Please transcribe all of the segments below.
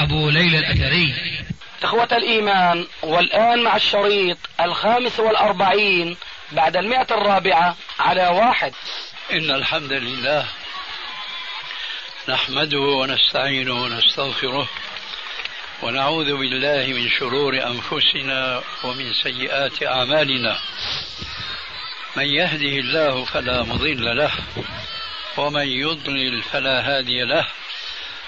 أبو ليلى الأثري. إخوة الإيمان والآن مع الشريط الخامس والأربعين بعد المئة الرابعة على واحد. إن الحمد لله نحمده ونستعينه ونستغفره ونعوذ بالله من شرور أنفسنا ومن سيئات أعمالنا. من يهده الله فلا مضل له ومن يضلل فلا هادي له.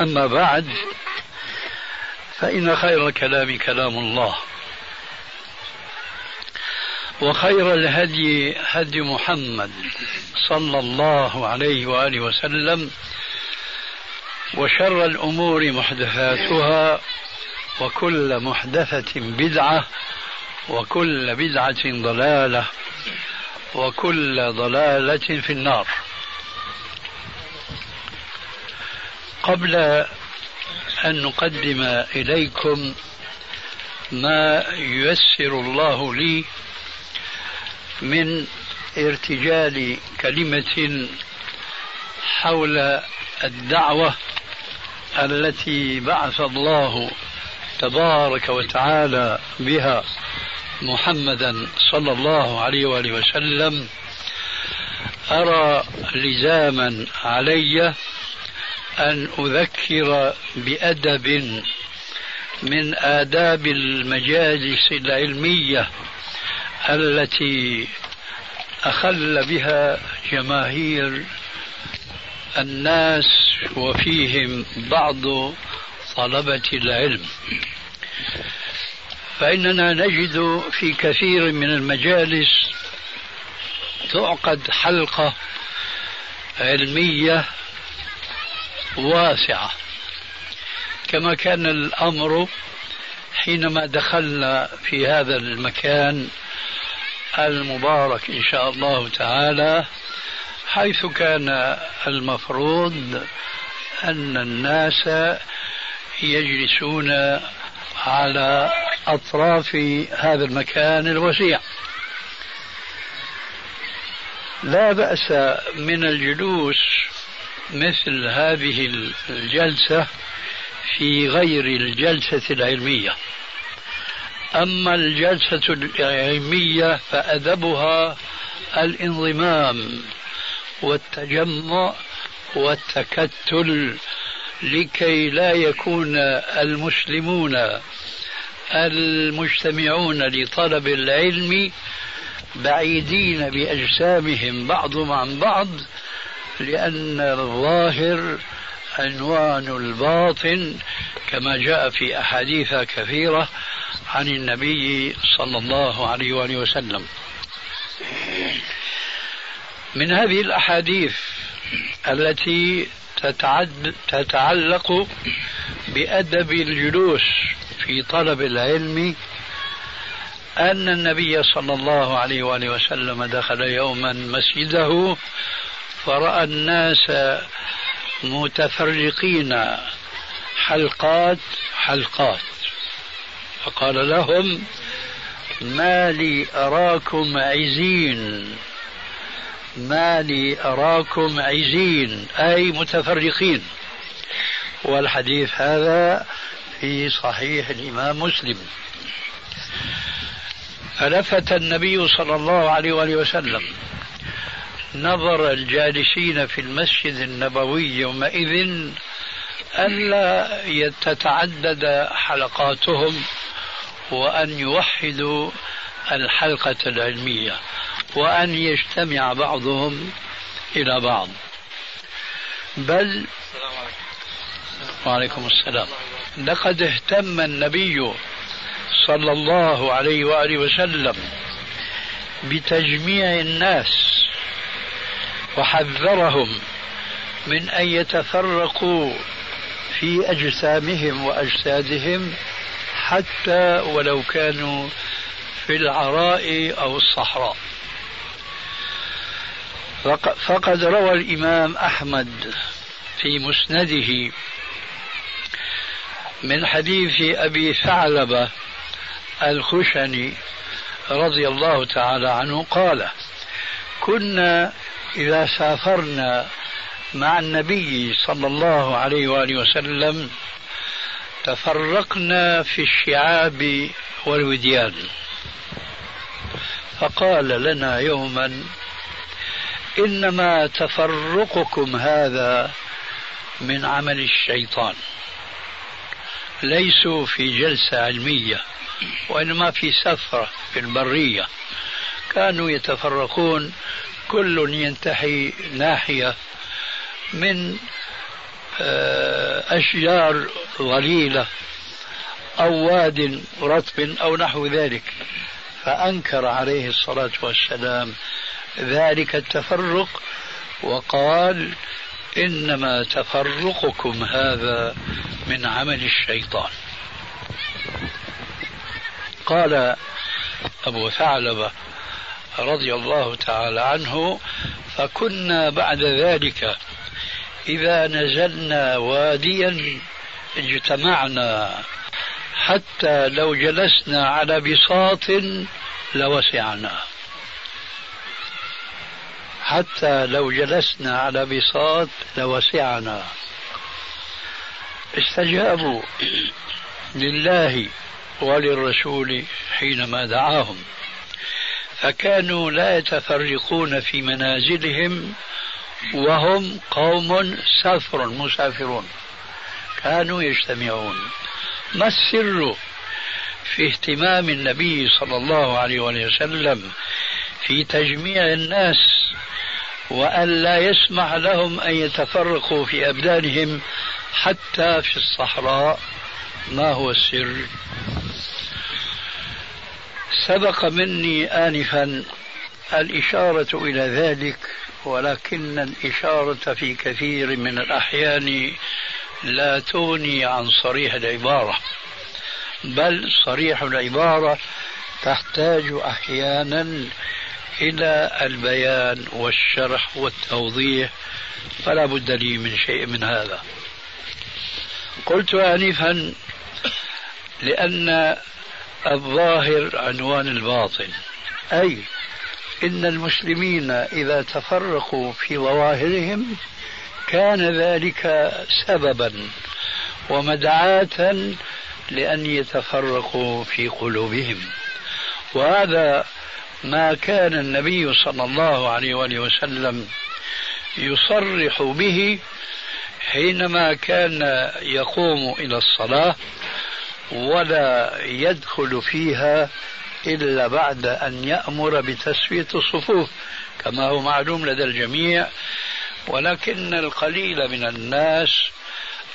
أما بعد فإن خير الكلام كلام الله وخير الهدي هدي محمد صلى الله عليه وآله وسلم وشر الأمور محدثاتها وكل محدثة بدعة وكل بدعة ضلالة وكل ضلالة في النار. قبل أن نقدم إليكم ما ييسر الله لي من ارتجال كلمة حول الدعوة التي بعث الله تبارك وتعالى بها محمدا صلى الله عليه وآله وسلم أرى لزاما علي أن أذكر بأدب من آداب المجالس العلمية التي أخل بها جماهير الناس وفيهم بعض طلبة العلم. فإننا نجد في كثير من المجالس تعقد حلقة علمية واسعة. كما كان الأمر حينما دخلنا في هذا المكان المبارك إن شاء الله تعالى حيث كان المفروض أن الناس يجلسون على أطراف هذا المكان الوسيع. لا بأس من الجلوس مثل هذه الجلسة في غير الجلسة العلمية. أما الجلسة العلمية فأدبها الانضمام والتجمع والتكتل لكي لا يكون المسلمون المجتمعون لطلب العلم بعيدين بأجسامهم بعضهم عن بعض لأن الظاهر عنوان الباطن كما جاء في أحاديث كثيرة عن النبي صلى الله عليه وآله وسلم. من هذه الأحاديث التي تتعلق بأدب الجلوس في طلب العلم أن النبي صلى الله عليه وآله وسلم دخل يوما مسجده فرأى الناس متفرقين حلقات حلقات. فقال لهم ما لي أراكم عزين ما لي أراكم عزين أي متفرقين. والحديث هذا في صحيح الإمام مسلم. فلفت النبي صلى الله عليه وآله وسلم. نظر الجالسين في المسجد النبوي يومئذ ألا تتعدد حلقاتهم وأن يوحدوا الحلقة العلمية وأن يجتمع بعضهم إلى بعض. بل وعليكم السلام. لقد اهتم النبي صلى الله عليه وآله وسلم بتجميع الناس وحذرهم من أن يتفرقوا في أجسامهم وأجسادهم حتى ولو كانوا في العراء أو الصحراء. فقد روى الإمام أحمد في مسنده من حديث أبي ثعلبة الخشني رضي الله تعالى عنه قال كنا إذا سافرنا مع النبي صلى الله عليه وآله وسلم تفرقنا في الشعاب والوديان. فقال لنا يوما إنما تفرقكم هذا من عمل الشيطان. ليسوا في جلسة علمية وإنما في سفرة في البرية. كانوا يتفرقون كل ينتحي ناحية من آه، أشجار ظليله أو واد رطب أو نحو ذلك. فأنكر عليه الصلاة والسلام ذلك التفرق وقال إنما تفرقكم هذا من عمل الشيطان. قال أبو ثعلبة رضي الله تعالى عنه فكنا بعد ذلك إذا نزلنا واديا اجتمعنا حتى لو جلسنا على بساط لوسعنا. حتى لو جلسنا على بساط لوسعنا. استجابوا لله وللرسول حينما دعاهم. فكانوا لا يتفرقون في منازلهم وهم قوم سفر مسافرون. كانوا يجتمعون. ما السر في اهتمام النبي صلى الله عليه وسلم في تجميع الناس وأن لا يسمح لهم أن يتفرقوا في أبدانهم حتى في الصحراء؟ ما هو السر؟ سبق مني آنفا الإشارة إلى ذلك ولكن الإشارة في كثير من الأحيان لا تغني عن صريح العبارة. بل صريح العبارة تحتاج أحيانا إلى البيان والشرح والتوضيح فلا بد لي من شيء من هذا. قلت آنفا لأن الظاهر عنوان الباطن. أي إن المسلمين إذا تفرقوا في ظواهرهم كان ذلك سببا ومدعاة لأن يتفرقوا في قلوبهم. وهذا ما كان النبي صلى الله عليه وآله وسلم يصرح به حينما كان يقوم إلى الصلاة ولا يدخل فيها إلا بعد أن يأمر بتسوية الصفوف كما هو معلوم لدى الجميع. ولكن القليل من الناس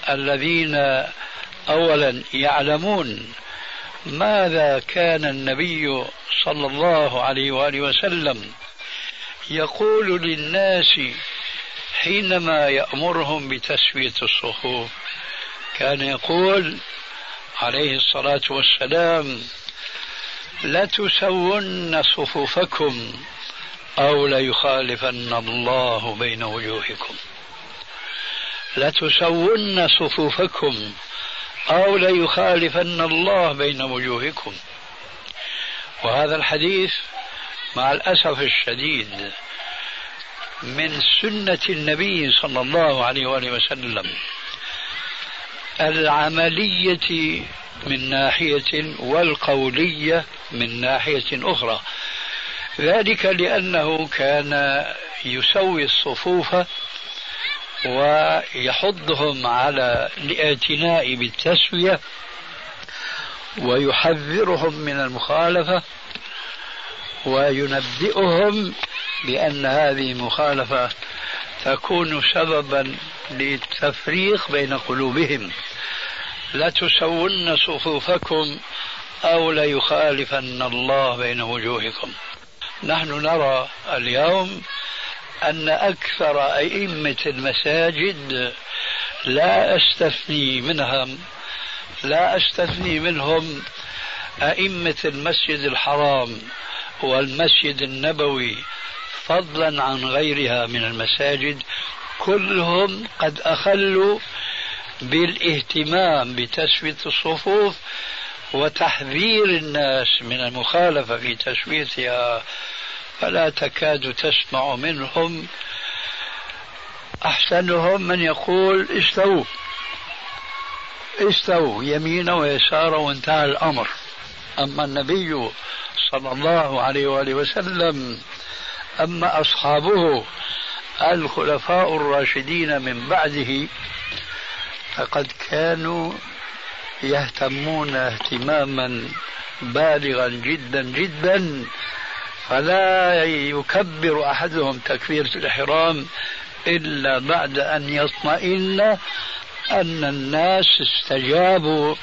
الذين أولا يعلمون ماذا كان النبي صلى الله عليه وآله وسلم يقول للناس حينما يأمرهم بتسوية الصفوف. كان يقول عليه الصلاة والسلام لتسون صفوفكم أو ليخالفن الله بين وجوهكم. لتسون صفوفكم أو ليخالفن الله بين وجوهكم. وهذا الحديث مع الأسف الشديد من سنة النبي صلى الله عليه وآله وسلم. العملية من ناحية والقولية من ناحية أخرى. ذلك لأنه كان يسوي الصفوف ويحضهم على الإعتناء بالتسوية ويحذرهم من المخالفة وينبئهم بأن هذه المخالفة تكون سببا للتفريق بين قلوبهم. لتسون صفوفكم أو ليخالفن الله بين وجوهكم. نحن نرى اليوم أن أكثر أئمة المساجد لا أستثني منهم لا أستثني منهم أئمة المسجد الحرام والمسجد النبوي فضلا عن غيرها من المساجد كلهم قد أخلوا بالاهتمام بتسوية الصفوف وتحذير الناس من المخالفة في تسويتها فلا تكاد تسمع منهم. أحسنهم من يقول استووا استووا يمينا ويسارا وانتهى الأمر. أما النبي صلى الله عليه وآله وسلم أما أصحابه الخلفاء الراشدين من بعده فقد كانوا يهتمون اهتماما بالغا جدا جدا فلا يكبر أحدهم تكبيرة الإحرام إلا بعد أن يطمئن أن الناس استجابوا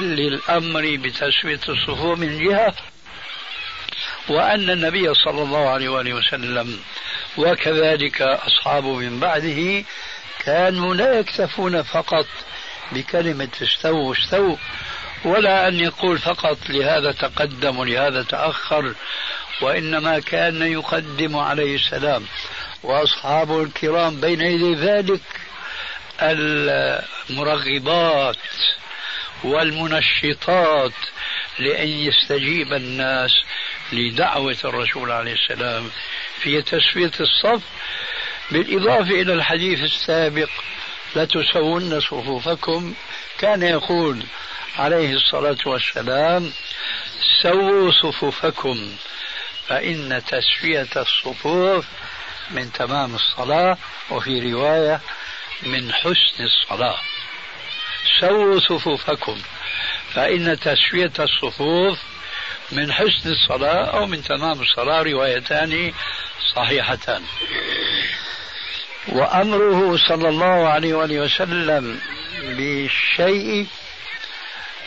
للأمر بتسوية الصفوف من جهة. وأن النبي صلى الله عليه وآله وسلم وكذلك أصحابه من بعده كانوا لا يكتفون فقط بكلمة استووا استووا ولا أن يقول فقط لهذا تقدم ولهذا تأخر وإنما كان يقدم عليه السلام. وأصحابه الكرام بين يدي ذلك المرغبات والمنشطات لأن يستجيب الناس لدعوة الرسول عليه السلام في تسوية الصف بالإضافة إلى الحديث السابق لتسون صفوفكم كان يقول عليه الصلاة والسلام سووا صفوفكم فإن تسوية الصفوف من تمام الصلاة وفي رواية من حسن الصلاة سووا صفوفكم فإن تسوية الصفوف من حسن الصلاة أو من تمام الصلاة روايتان صحيحتان. وأمره صلى الله عليه وآله وسلم بالشيء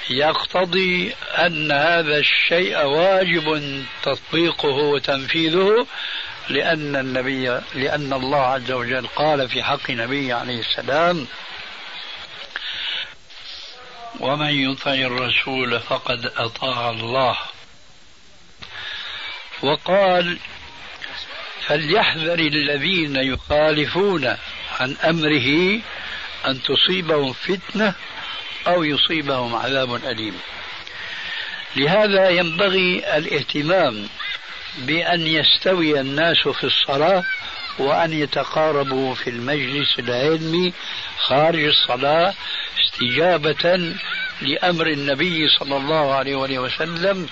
يقتضي أن هذا الشيء واجب تطبيقه وتنفيذه لأن النبي لأن الله عز وجل قال في حق نبيه عليه السلام ومن يطع الرسول فقد أطاع الله. وقال فليحذر الذين يخالفون عن أمره أن تصيبهم فتنة أو يصيبهم عذاب أليم. لهذا ينبغي الاهتمام بأن يستوي الناس في الصلاة وأن يتقاربوا في المجلس العلمي خارج الصلاة استجابة لأمر النبي صلى الله عليه وسلم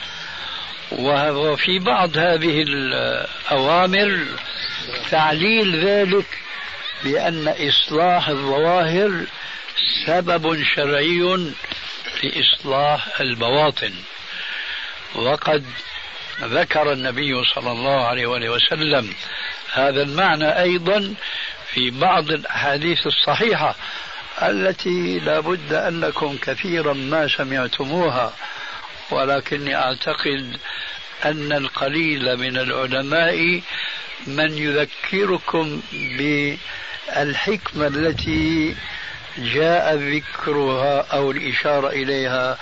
وفي بعض هذه الأوامر تعليل ذلك بأن إصلاح الظواهر سبب شرعي لإصلاح البواطن. وقد ذكر النبي صلى الله عليه وآله وسلم هذا المعنى أيضا في بعض الأحاديث الصحيحة التي لا بد أنكم كثيرا ما سمعتموها. ولكني أعتقد أن القليل من العلماء من يذكركم بالحكمة التي جاء ذكرها أو الإشارة إليها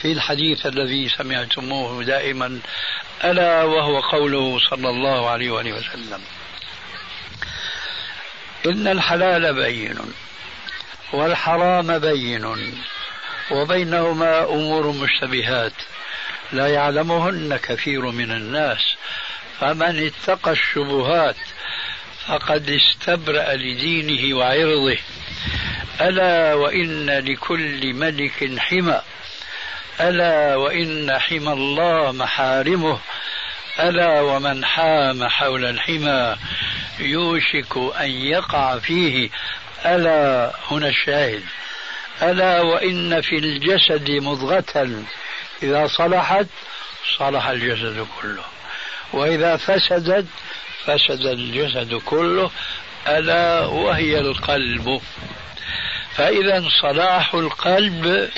في الحديث الذي سمعتموه دائما ألا وهو قوله صلى الله عليه وآله وسلم إن الحلال بين والحرام بين. وبينهما أمور مشتبهات. لا يعلمهن كثير من الناس. فمن اتقى الشبهات فقد استبرأ لدينه وعرضه. ألا وإن لكل ملك حمى. ألا وإن حمى الله محارمه. ألا ومن حام حول الحمى يوشك أن يقع فيه. ألا هنا الشاهد. ألا وإن في الجسد مضغة. إذا صلحت صلح الجسد كله. وإذا فسدت فسد الجسد كله. ألا وهي القلب. فإذا صلاح القلب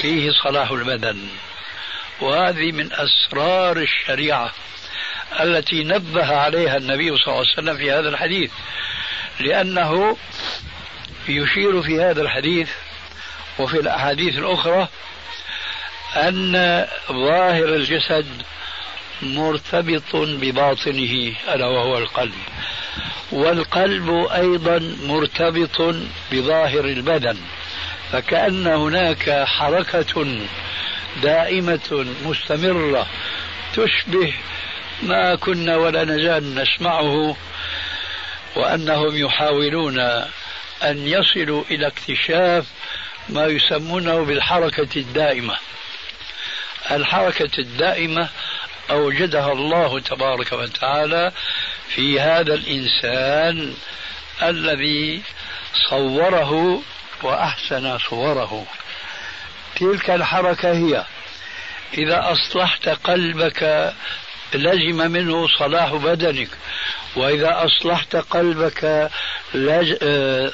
فيه صلاح البدن. وهذه من أسرار الشريعة التي نبه عليها النبي صلى الله عليه وسلم في هذا الحديث. لأنه يشير في هذا الحديث وفي الأحاديث الأخرى أن ظاهر الجسد مرتبط بباطنه ألا وهو القلب. والقلب أيضا مرتبط بظاهر البدن. فكأن هناك حركة دائمة مستمرة تشبه ما كنا ولا نزال نسمعه وأنهم يحاولون أن يصلوا إلى اكتشاف ما يسمونه بالحركة الدائمة. الحركة الدائمة أوجدها الله تبارك وتعالى في هذا الإنسان الذي صوره وأحسن صوره. تلك الحركة هي إذا أصلحت قلبك لزم منه صلاح بدنك. وإذا أصلحت قلبك لج...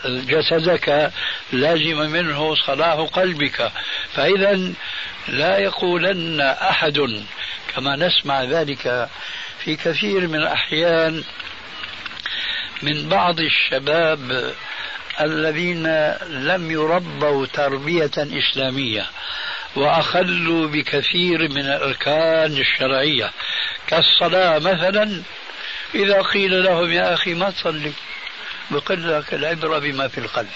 جسدك لازم منه صلاح قلبك. فإذا لا يقولن أحد كما نسمع ذلك في كثير من الأحيان من بعض الشباب الذين لم يربوا تربية إسلامية وأخلوا بكثير من الأركان الشرعية. كالصلاة مثلا إذا قيل لهم يا أخي ما تصلي؟ بقول لك العبرة بما في القلب.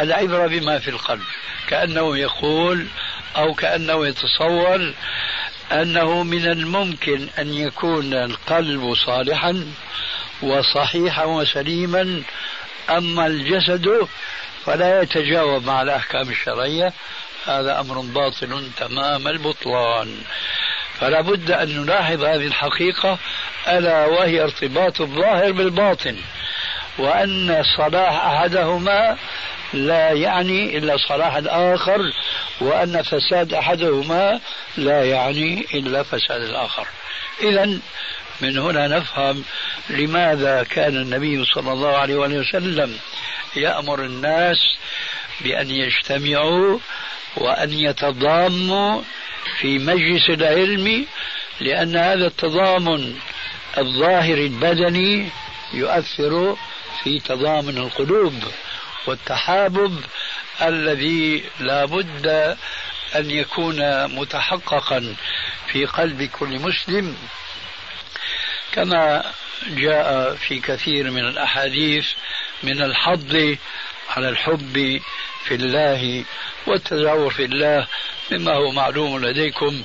العبرة بما في القلب. كأنه يقول أو كأنه يتصور أنه من الممكن أن يكون القلب صالحا وصحيحا وسليما أما الجسد فلا يتجاوب مع الأحكام الشرعية. هذا أمر باطل تمام البطلان. فلا بد أن نلاحظ هذه الحقيقة ألا وهي ارتباط الظاهر بالباطن وأن صلاح أحدهما لا يعني إلا صلاح الآخر وأن فساد أحدهما لا يعني إلا فساد الآخر. إذا من هنا نفهم لماذا كان النبي صلى الله عليه وسلم يأمر الناس بأن يجتمعوا وأن يتضاموا في مجلس العلم لأن هذا التضامن الظاهر البدني يؤثر في تضامن القلوب والتحابب الذي لا بد أن يكون متحققا في قلب كل مسلم. كما جاء في كثير من الأحاديث من الحض على الحب في الله والتزاور في الله مما هو معلوم لديكم.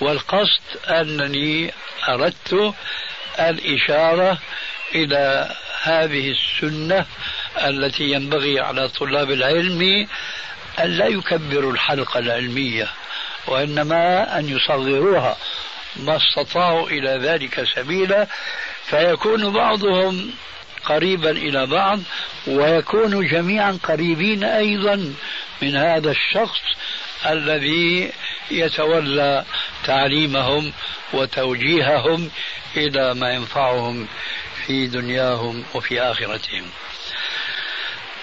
والقصد أنني أردت الإشارة إلى هذه السنة التي ينبغي على طلاب العلم أن لا يكبروا الحلقة العلمية وإنما أن يصغروها. ما استطاعوا إلى ذلك سبيلا فيكون بعضهم قريبا إلى بعض ويكون جميعا قريبين أيضا من هذا الشخص الذي يتولى تعليمهم وتوجيههم إلى ما ينفعهم في دنياهم وفي آخرتهم.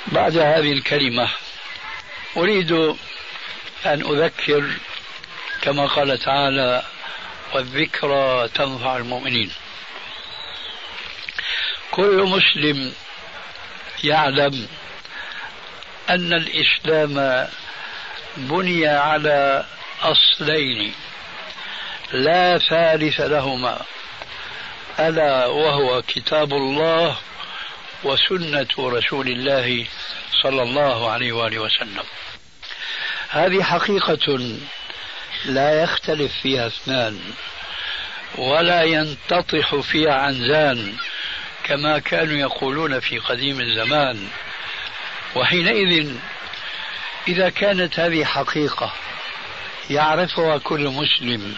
بعد هذه الكلمة أريد أن أذكر كما قال تعالى والذكرى تنفع المؤمنين كل مسلم يعلم أن الإسلام بني على أصلين لا ثالث لهما ألا وهو كتاب الله وسنة رسول الله صلى الله عليه وآله وسلم. هذه حقيقة لا يختلف فيها اثنان ولا ينتطح فيها عنزان كما كانوا يقولون في قديم الزمان. وحينئذ إذا كانت هذه حقيقة يعرفها كل مسلم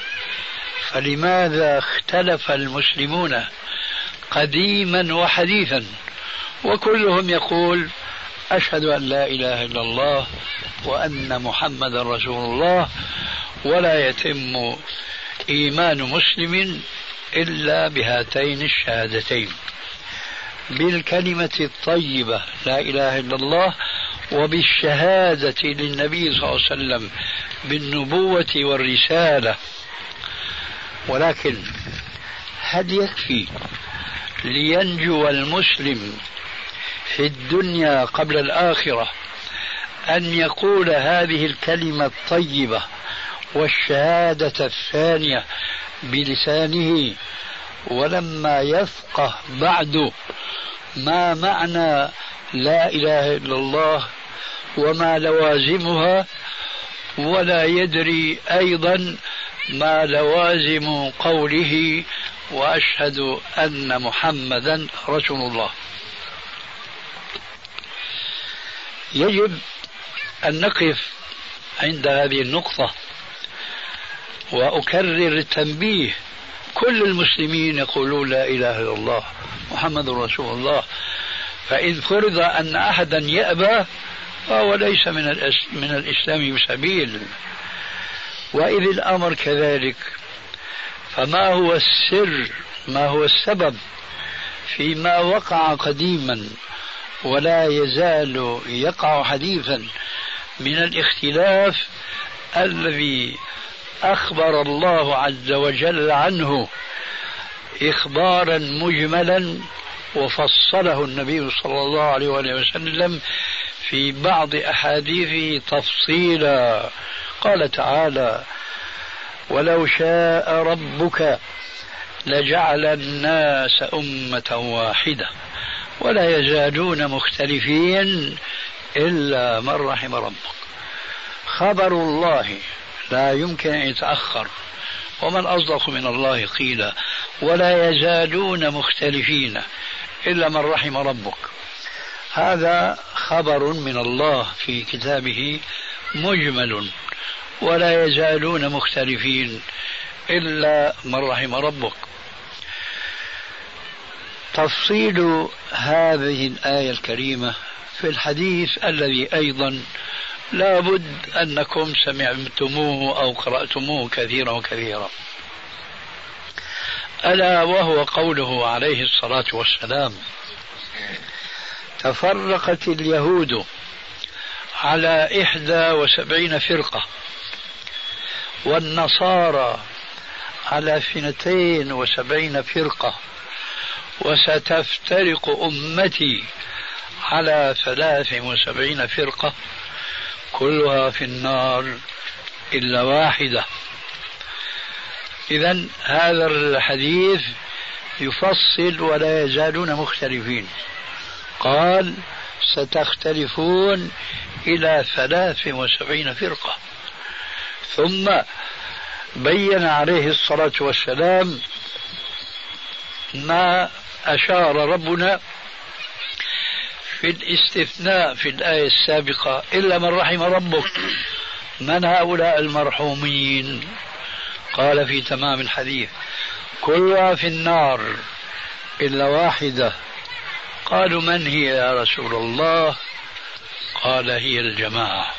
فلماذا اختلف المسلمون قديما وحديثا؟ وكلهم يقول أشهد أن لا إله إلا الله وأن محمدا رسول الله ولا يتم إيمان مسلم إلا بهاتين الشهادتين. بالكلمة الطيبة لا إله إلا الله وبالشهادة للنبي صلى الله عليه وسلم بالنبوة والرسالة. ولكن هل يكفي لينجو المسلم في الدنيا قبل الآخرة أن يقول هذه الكلمة الطيبة والشهادة الثانية بلسانه ولما يفقه بعد ما معنى لا إله إلا الله وما لوازمها ولا يدري أيضا ما لوازم قوله وأشهد أن محمدا رسول الله. يجب أن نقف عند هذه النقطة وأكرر التنبيه كل المسلمين يقولون لا إله إلا الله محمد رسول الله. فإن فرض أن أحدا يأبى فهو ليس من من الإسلام بسبيل وإذ الأمر كذلك فما هو السر ما هو السبب فيما وقع قديما ولا يزال يقع حديثا من الاختلاف الذي أخبر الله عز وجل عنه إخبارا مجملا وفصله النبي صلى الله عليه وسلم في بعض أحاديثه تفصيلا. قال تعالى ولو شاء ربك لجعل الناس أمة واحدة ولا يزالون مختلفين إلا من رحم ربك. خبر الله لا يمكن أن يتأخر. ومن أصدق من الله قيلا. ولا يزالون مختلفين إلا من رحم ربك. هذا خبر من الله في كتابه مجمل. ولا يزالون مختلفين إلا من رحم ربك. تفصيل هذه الآية الكريمة في الحديث الذي أيضا لابد أنكم سمعتموه أو قرأتموه كثيرا وكثيرا. ألا وهو قوله عليه الصلاة والسلام تفرقت اليهود على إحدى وسبعين فرقة والنصارى على اثنتين وسبعين فرقة وستفترق أمتي على ثلاث وسبعين فرقة. كلها في النار إلا واحدة. إذا هذا الحديث يفصل ولا يزالون مختلفين. قال ستختلفون إلى ثلاث وسبعين فرقة. ثم بين عليه الصلاة والسلام ما أشار ربنا في الاستثناء في الآية السابقة إلا من رحم ربك. من هؤلاء المرحومين؟ قال في تمام الحديث كلها في النار إلا واحدة. قالوا من هي يا رسول الله؟ قال هي الجماعة.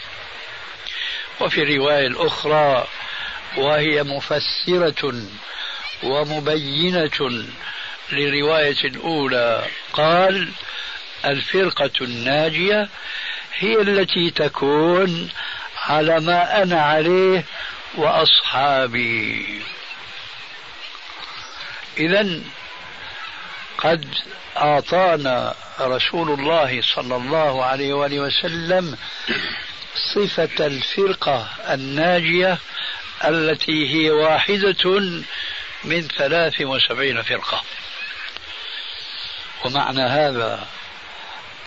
وفي الرواية الأخرى وهي مفسرة ومبينة للرواية الأولى قال الفرقة الناجية هي التي تكون على ما أنا عليه وأصحابي. إذا قد أعطانا رسول الله صلى الله عليه وآله وسلم صفة الفرقة الناجية التي هي واحدة من ثلاث وسبعين فرقة. ومعنى هذا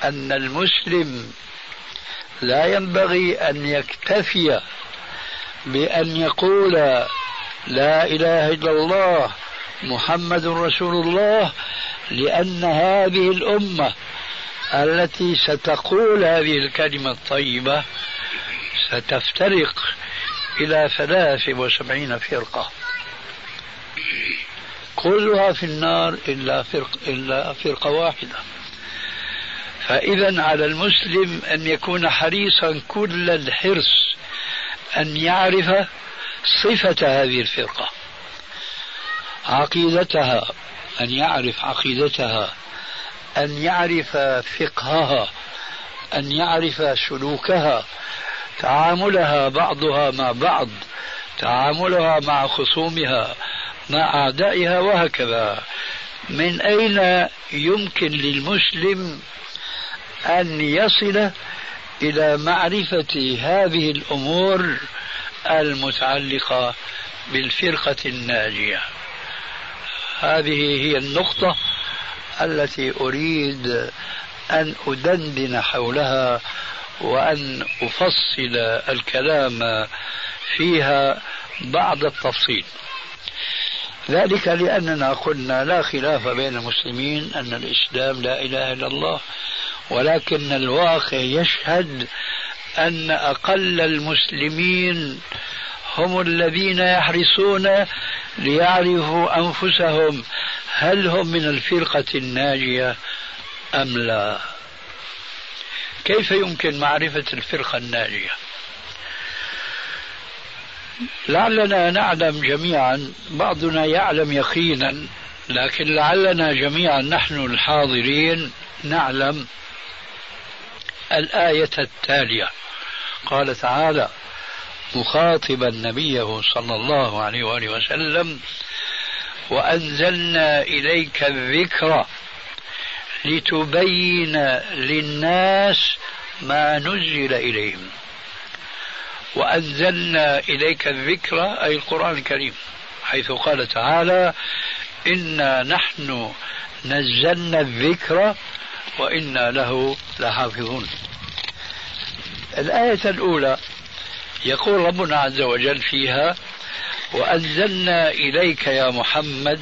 أن المسلم لا ينبغي أن يكتفي بأن يقول لا إله إلا الله محمد رسول الله لأن هذه الأمة التي ستقول هذه الكلمة الطيبة ستفترق إلى ثلاث وسبعين فرقة. كلها في النار إلا فرق إلا فرقة واحدة. فإذا على المسلم أن يكون حريصا كل الحرص أن يعرف صفة هذه الفرقة. عقيدتها أن يعرف عقيدتها أن يعرف فقهها أن يعرف سلوكها تعاملها بعضها مع بعض تعاملها مع خصومها مع أعدائها وهكذا. من أين يمكن للمسلم أن يصل إلى معرفة هذه الأمور المتعلقة بالفرقة الناجية. هذه هي النقطة التي أريد أن أدندن حولها وأن أفصل الكلام فيها بعد التفصيل. ذلك لأننا قلنا لا خلاف بين المسلمين أن الإسلام لا إله إلا الله ولكن الواقع يشهد أن أقل المسلمين هم الذين يحرصون ليعرفوا أنفسهم هل هم من الفرقة الناجية أم لا. كيف يمكن معرفة الفرقة الناجية؟ لعلنا نعلم جميعا بعضنا يعلم يقينا لكن لعلنا جميعا نحن الحاضرين نعلم الآية التالية. قال تعالى مخاطبا نبيه صلى الله عليه وآله وسلم وأنزلنا إليك الذكر لتبين للناس ما نزل إليهم. وأنزلنا إليك الذكر أي القرآن الكريم حيث قال تعالى إنا نحن نزلنا الذكر وإنا له لحافظون. الآية الأولى يقول ربنا عز وجل فيها وأنزلنا إليك يا محمد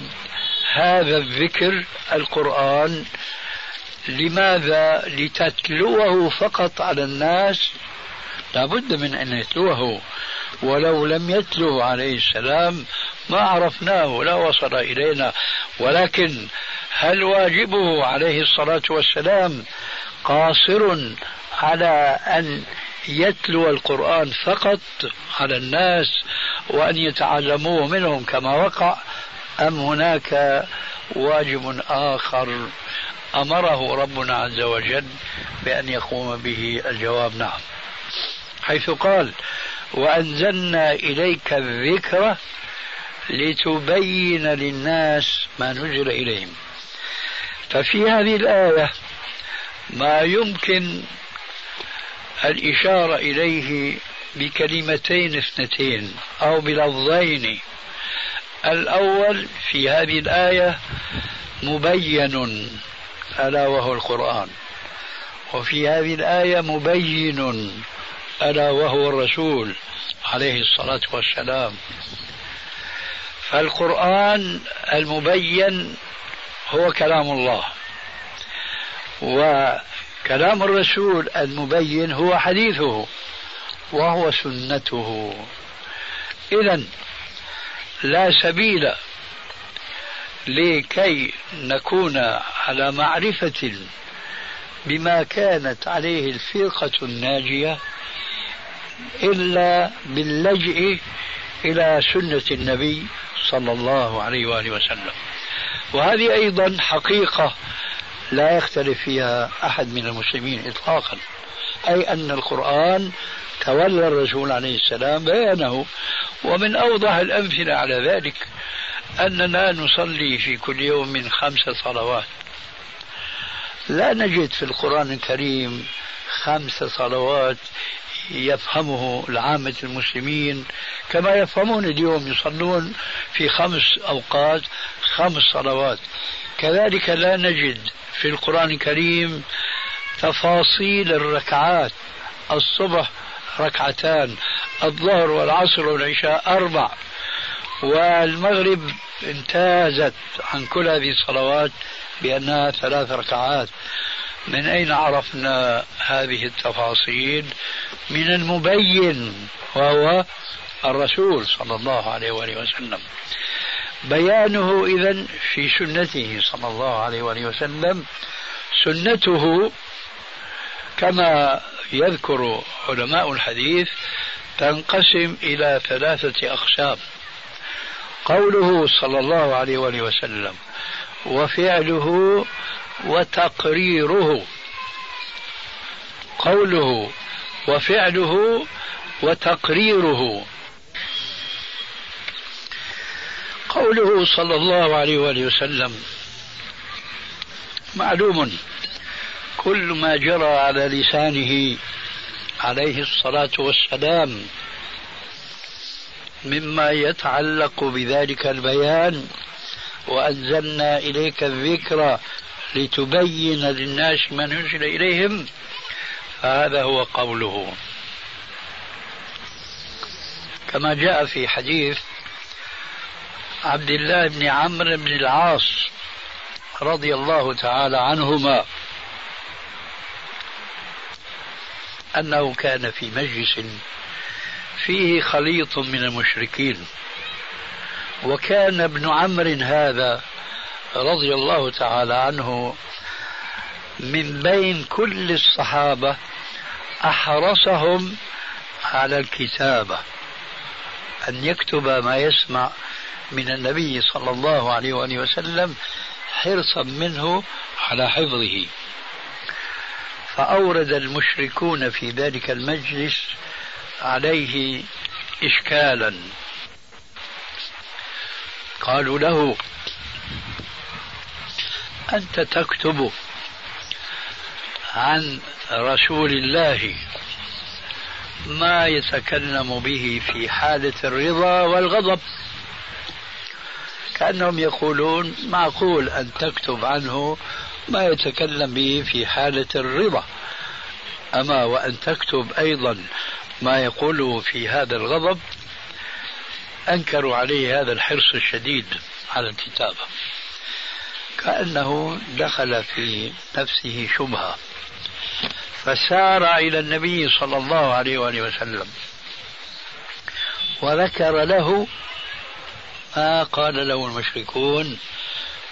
هذا الذكر القرآن لماذا؟ لتتلوه فقط على الناس. لابد من أن يتلوه. ولو لم يتلو عليه السلام ما عرفناه لا وصل إلينا. ولكن هل واجبه عليه الصلاة والسلام قاصر على أن يتلو القرآن فقط على الناس وأن يتعلموه منهم كما وقع أم هناك واجب آخر أمره ربنا عز وجل بأن يقوم به الجواب؟ نعم. حيث قال وأنزلنا إليك الذكر لتبين للناس ما نزل إليهم. ففي هذه الآية ما يمكن الإشارة إليه بكلمتين اثنتين أو بلفظين. الأول في هذه الآية مبين ألا وهو القرآن. وفي هذه الآية مبين ألا وهو الرسول عليه الصلاة والسلام. فالقرآن المبين هو كلام الله. وكلام الرسول المبين هو حديثه وهو سنته. إذا لا سبيل لكي نكون على معرفة بما كانت عليه الفرقة الناجية إلا باللجئ إلى سنة النبي صلى الله عليه وآله وسلم. وهذه أيضا حقيقة لا يختلف فيها أحد من المسلمين إطلاقا أي أن القرآن تولى الرسول عليه السلام بيانه ومن أوضح الأمثلة على ذلك أننا نصلي في كل يوم من خمس صلوات. لا نجد في القرآن الكريم خمس صلوات يفهمه العامة المسلمين كما يفهمون اليوم يصلون في خمس أوقات خمس صلوات. كذلك لا نجد في القرآن الكريم تفاصيل الركعات. الصبح ركعتان الظهر والعصر والعشاء أربع. والمغرب امتازت عن كل هذه الصلوات بأنها ثلاث ركعات. من أين عرفنا هذه التفاصيل؟ من المبين وهو الرسول صلى الله عليه وآله وسلم. بيانه إذا في سنته صلى الله عليه وآله وسلم سنته كما يذكر علماء الحديث تنقسم إلى ثلاثة أقسام. قوله صلى الله عليه وآله وسلم وفعله وتقريره قوله وفعله وتقريره. قوله صلى الله عليه وآله وسلم معلوم كل ما جرى على لسانه عليه الصلاة والسلام مما يتعلق بذلك البيان وأنزلنا إليك الذكر لتبين للناس ما نزل إليهم فهذا هو قوله. كما جاء في حديث عبد الله بن عمرو بن العاص رضي الله تعالى عنهما أنه كان في مجلس فيه خليط من المشركين وكان ابن عمرو هذا رضي الله تعالى عنه من بين كل الصحابة أحرصهم على الكتابة أن يكتب ما يسمع من النبي صلى الله عليه وآله وسلم حرصا منه على حفظه. فأورد المشركون في ذلك المجلس عليه إشكالا. قالوا له أنت تكتب عن رسول الله ما يتكلم به في حالة الرضا والغضب. كأنهم يقولون معقول أن تكتب عنه ما يتكلم به في حالة الرضا. أما وأن تكتب أيضا ما يقوله في هذا الغضب أنكروا عليه هذا الحرص الشديد على الكتابة. كأنه دخل في نفسه شبهة فسار إلى النبي صلى الله عليه وآله وسلم وذكر له ما قال له المشركون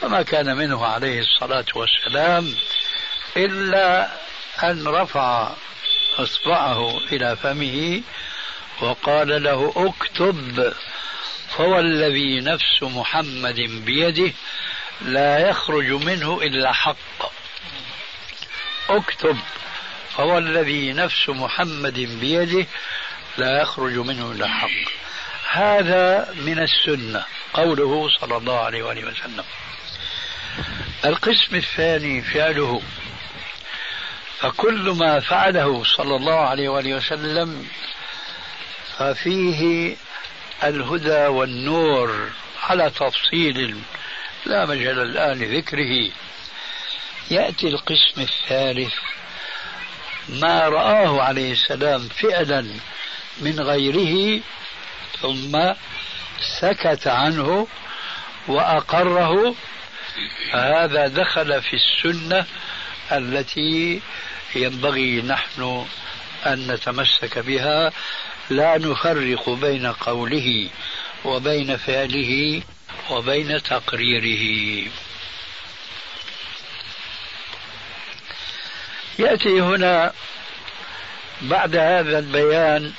وما كان منه عليه الصلاة والسلام إلا أن رفع إصبعه إلى فمه وقال له اكتب فوالذي نفس محمد بيده لا يخرج منه إلا حق. اكتب. فوالذي نفس محمد بيده لا يخرج منه إلا حق. هذا من السنة. قوله صلى الله عليه وآله وسلم. القسم الثاني فعله. فكل ما فعله صلى الله عليه وآله وسلم ففيه الهدى والنور على تفصيل لا مجال الآن لذكره. يأتي القسم الثالث. ما رآه عليه السلام فعلا من غيره ثم سكت عنه وأقره. هذا دخل في السنة التي ينبغي نحن أن نتمسك بها. لا نفرق بين قوله وبين فعله. وبين تقريره. يأتي هنا بعد هذا البيان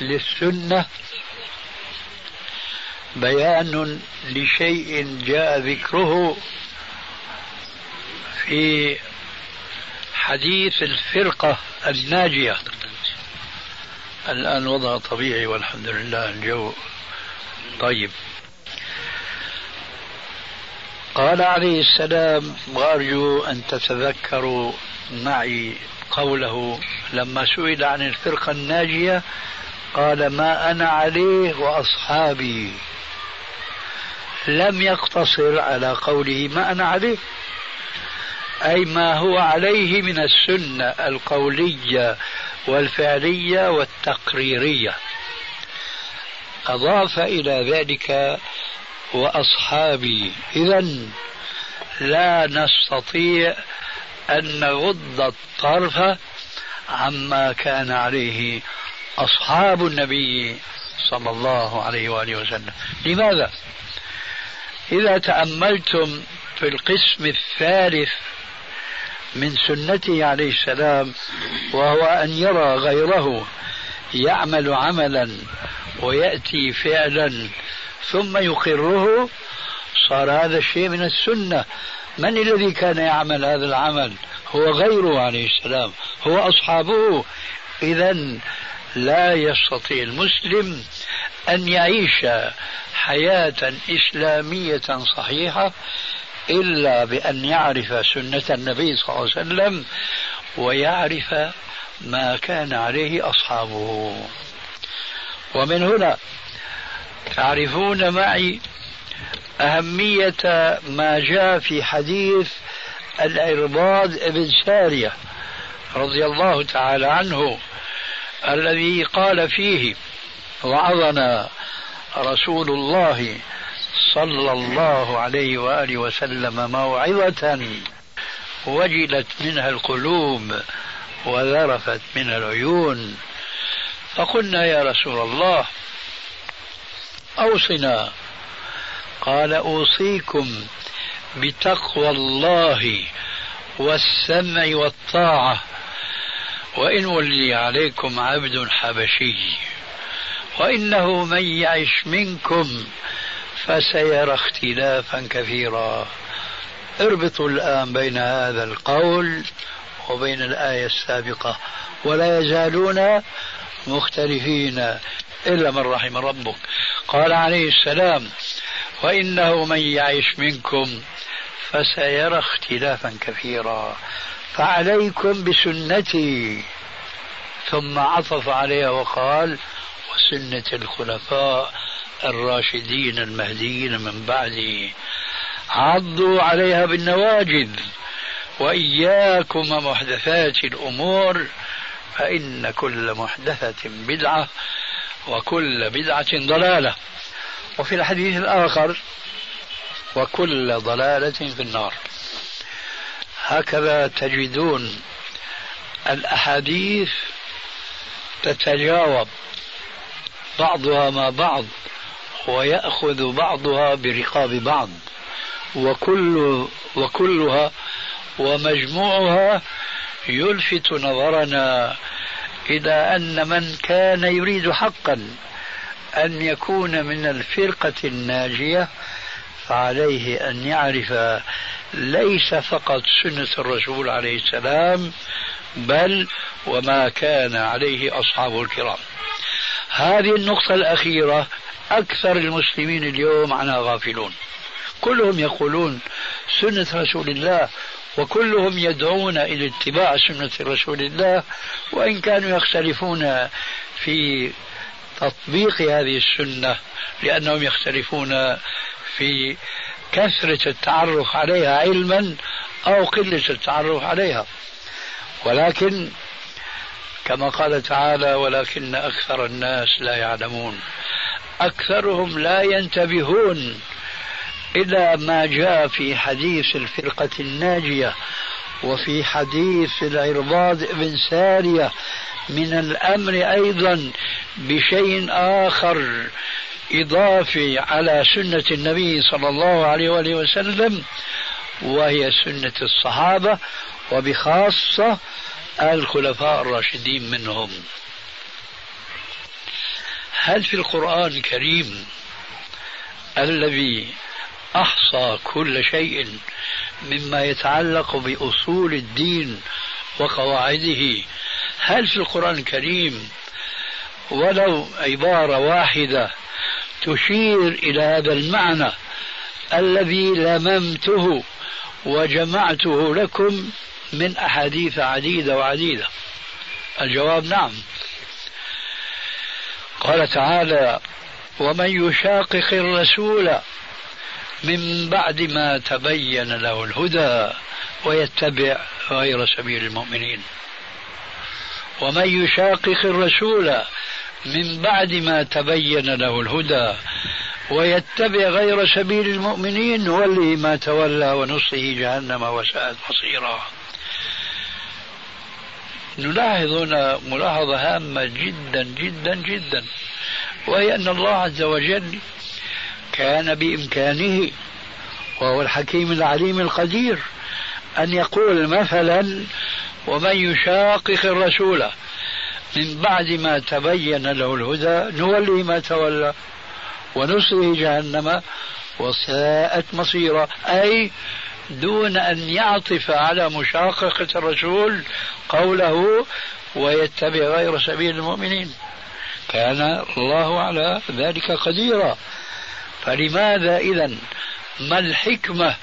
للسنة بيان لشيء جاء ذكره في حديث الفرقة الناجية. الآن وضع طبيعي والحمد لله الجو طيب. قال عليه السلام وأرجو أن تتذكروا معي قوله لما سئل عن الفرقة الناجية قال ما أنا عليه وأصحابي. لم يقتصر على قوله ما أنا عليه أي ما هو عليه من السنة القولية والفعلية والتقريرية. أضاف إلى ذلك وأصحابي إذا لا نستطيع أن نغض الطرف عما كان عليه أصحاب النبي صلى الله عليه وآله وسلم لماذا؟ إذا تأملتم في القسم الثالث من سنته عليه السلام وهو أن يرى غيره يعمل عملا ويأتي فعلا ثم يقره صار هذا الشيء من السنة. من الذي كان يعمل هذا العمل؟ هو غيره عليه السلام. هو أصحابه. إذا لا يستطيع المسلم أن يعيش حياة إسلامية صحيحة إلا بأن يعرف سنة النبي صلى الله عليه وسلم ويعرف ما كان عليه أصحابه. ومن هنا تعرفون معي أهمية ما جاء في حديث العرباض بن سارية رضي الله تعالى عنه الذي قال فيه وعظنا رسول الله صلى الله عليه وآله وسلم موعظة وجلت منها القلوب وذرفت منها العيون فقلنا يا رسول الله أوصنا. قال أوصيكم بتقوى الله والسمع والطاعة وإن ولي عليكم عبد حبشي وإنه من يعش منكم فسيرى اختلافا كثيرا. اربطوا الآن بين هذا القول وبين الآية السابقة ولا يزالون مختلفين إلا من رحم ربك. قال عليه السلام وإنه من يعيش منكم فسيرى اختلافا كثيرا. فعليكم بسنتي. ثم عطف عليها وقال وسنة الخلفاء الراشدين المهديين من بعدي. عضوا عليها بالنواجذ وإياكم محدثات الأمور فإن كل محدثة بدعة. وكل بدعة ضلالة. وفي الحديث الآخر وكل ضلالة في النار. هكذا تجدون الأحاديث تتجاوب بعضها مع بعض ويأخذ بعضها برقاب بعض. وكل وكلها ومجموعها يلفت نظرنا إلى أن من كان يريد حقا أن يكون من الفرقة الناجية فعليه أن يعرف ليس فقط سنة الرسول عليه السلام بل وما كان عليه أصحابه الكرام. هذه النقطة الأخيرة أكثر المسلمين اليوم عنها غافلون. كلهم يقولون سنة رسول الله وكلهم يدعون إلى اتباع سنة رسول الله وإن كانوا يختلفون في تطبيق هذه السنة لأنهم يختلفون في كثرة التعرف عليها علما أو قلة التعرف عليها. ولكن كما قال تعالى ولكن أكثر الناس لا يعلمون أكثرهم لا ينتبهون إلى ما جاء في حديث الفرقة الناجية وفي حديث العرباض بن سارية من الأمر أيضا بشيء آخر إضافي على سنة النبي صلى الله عليه وآله وسلم وهي سنة الصحابة وبخاصة الخلفاء الراشدين منهم. هل في القرآن الكريم الذي أحصى كل شيء مما يتعلق بأصول الدين وقواعده. هل في القرآن الكريم ولو عبارة واحدة تشير إلى هذا المعنى الذي لممته وجمعته لكم من أحاديث عديدة وعديدة؟ الجواب نعم. قال تعالى ومن يشاقق الرسول من بعد ما تبين له الهدى ويتبع غير سبيل المؤمنين. ومن يشاقق الرسول من بعد ما تبين له الهدى ويتبع غير سبيل المؤمنين نوله ما تولى ونصله جهنم وساءت مصيرا. نلاحظ هنا ملاحظة هامة جدا جدا جدا وهي أن الله عز وجل كان بإمكانه وهو الحكيم العليم القدير أن يقول مثلا ومن يشاقق الرسول من بعد ما تبين له الهدى نولي ما تولى ونصله جهنم وساءت مصيرا. أي دون أن يعطف على مشاققة الرسول قوله ويتبع غير سبيل المؤمنين. كان الله على ذلك قديرا. فلماذا إذا ما الحكمة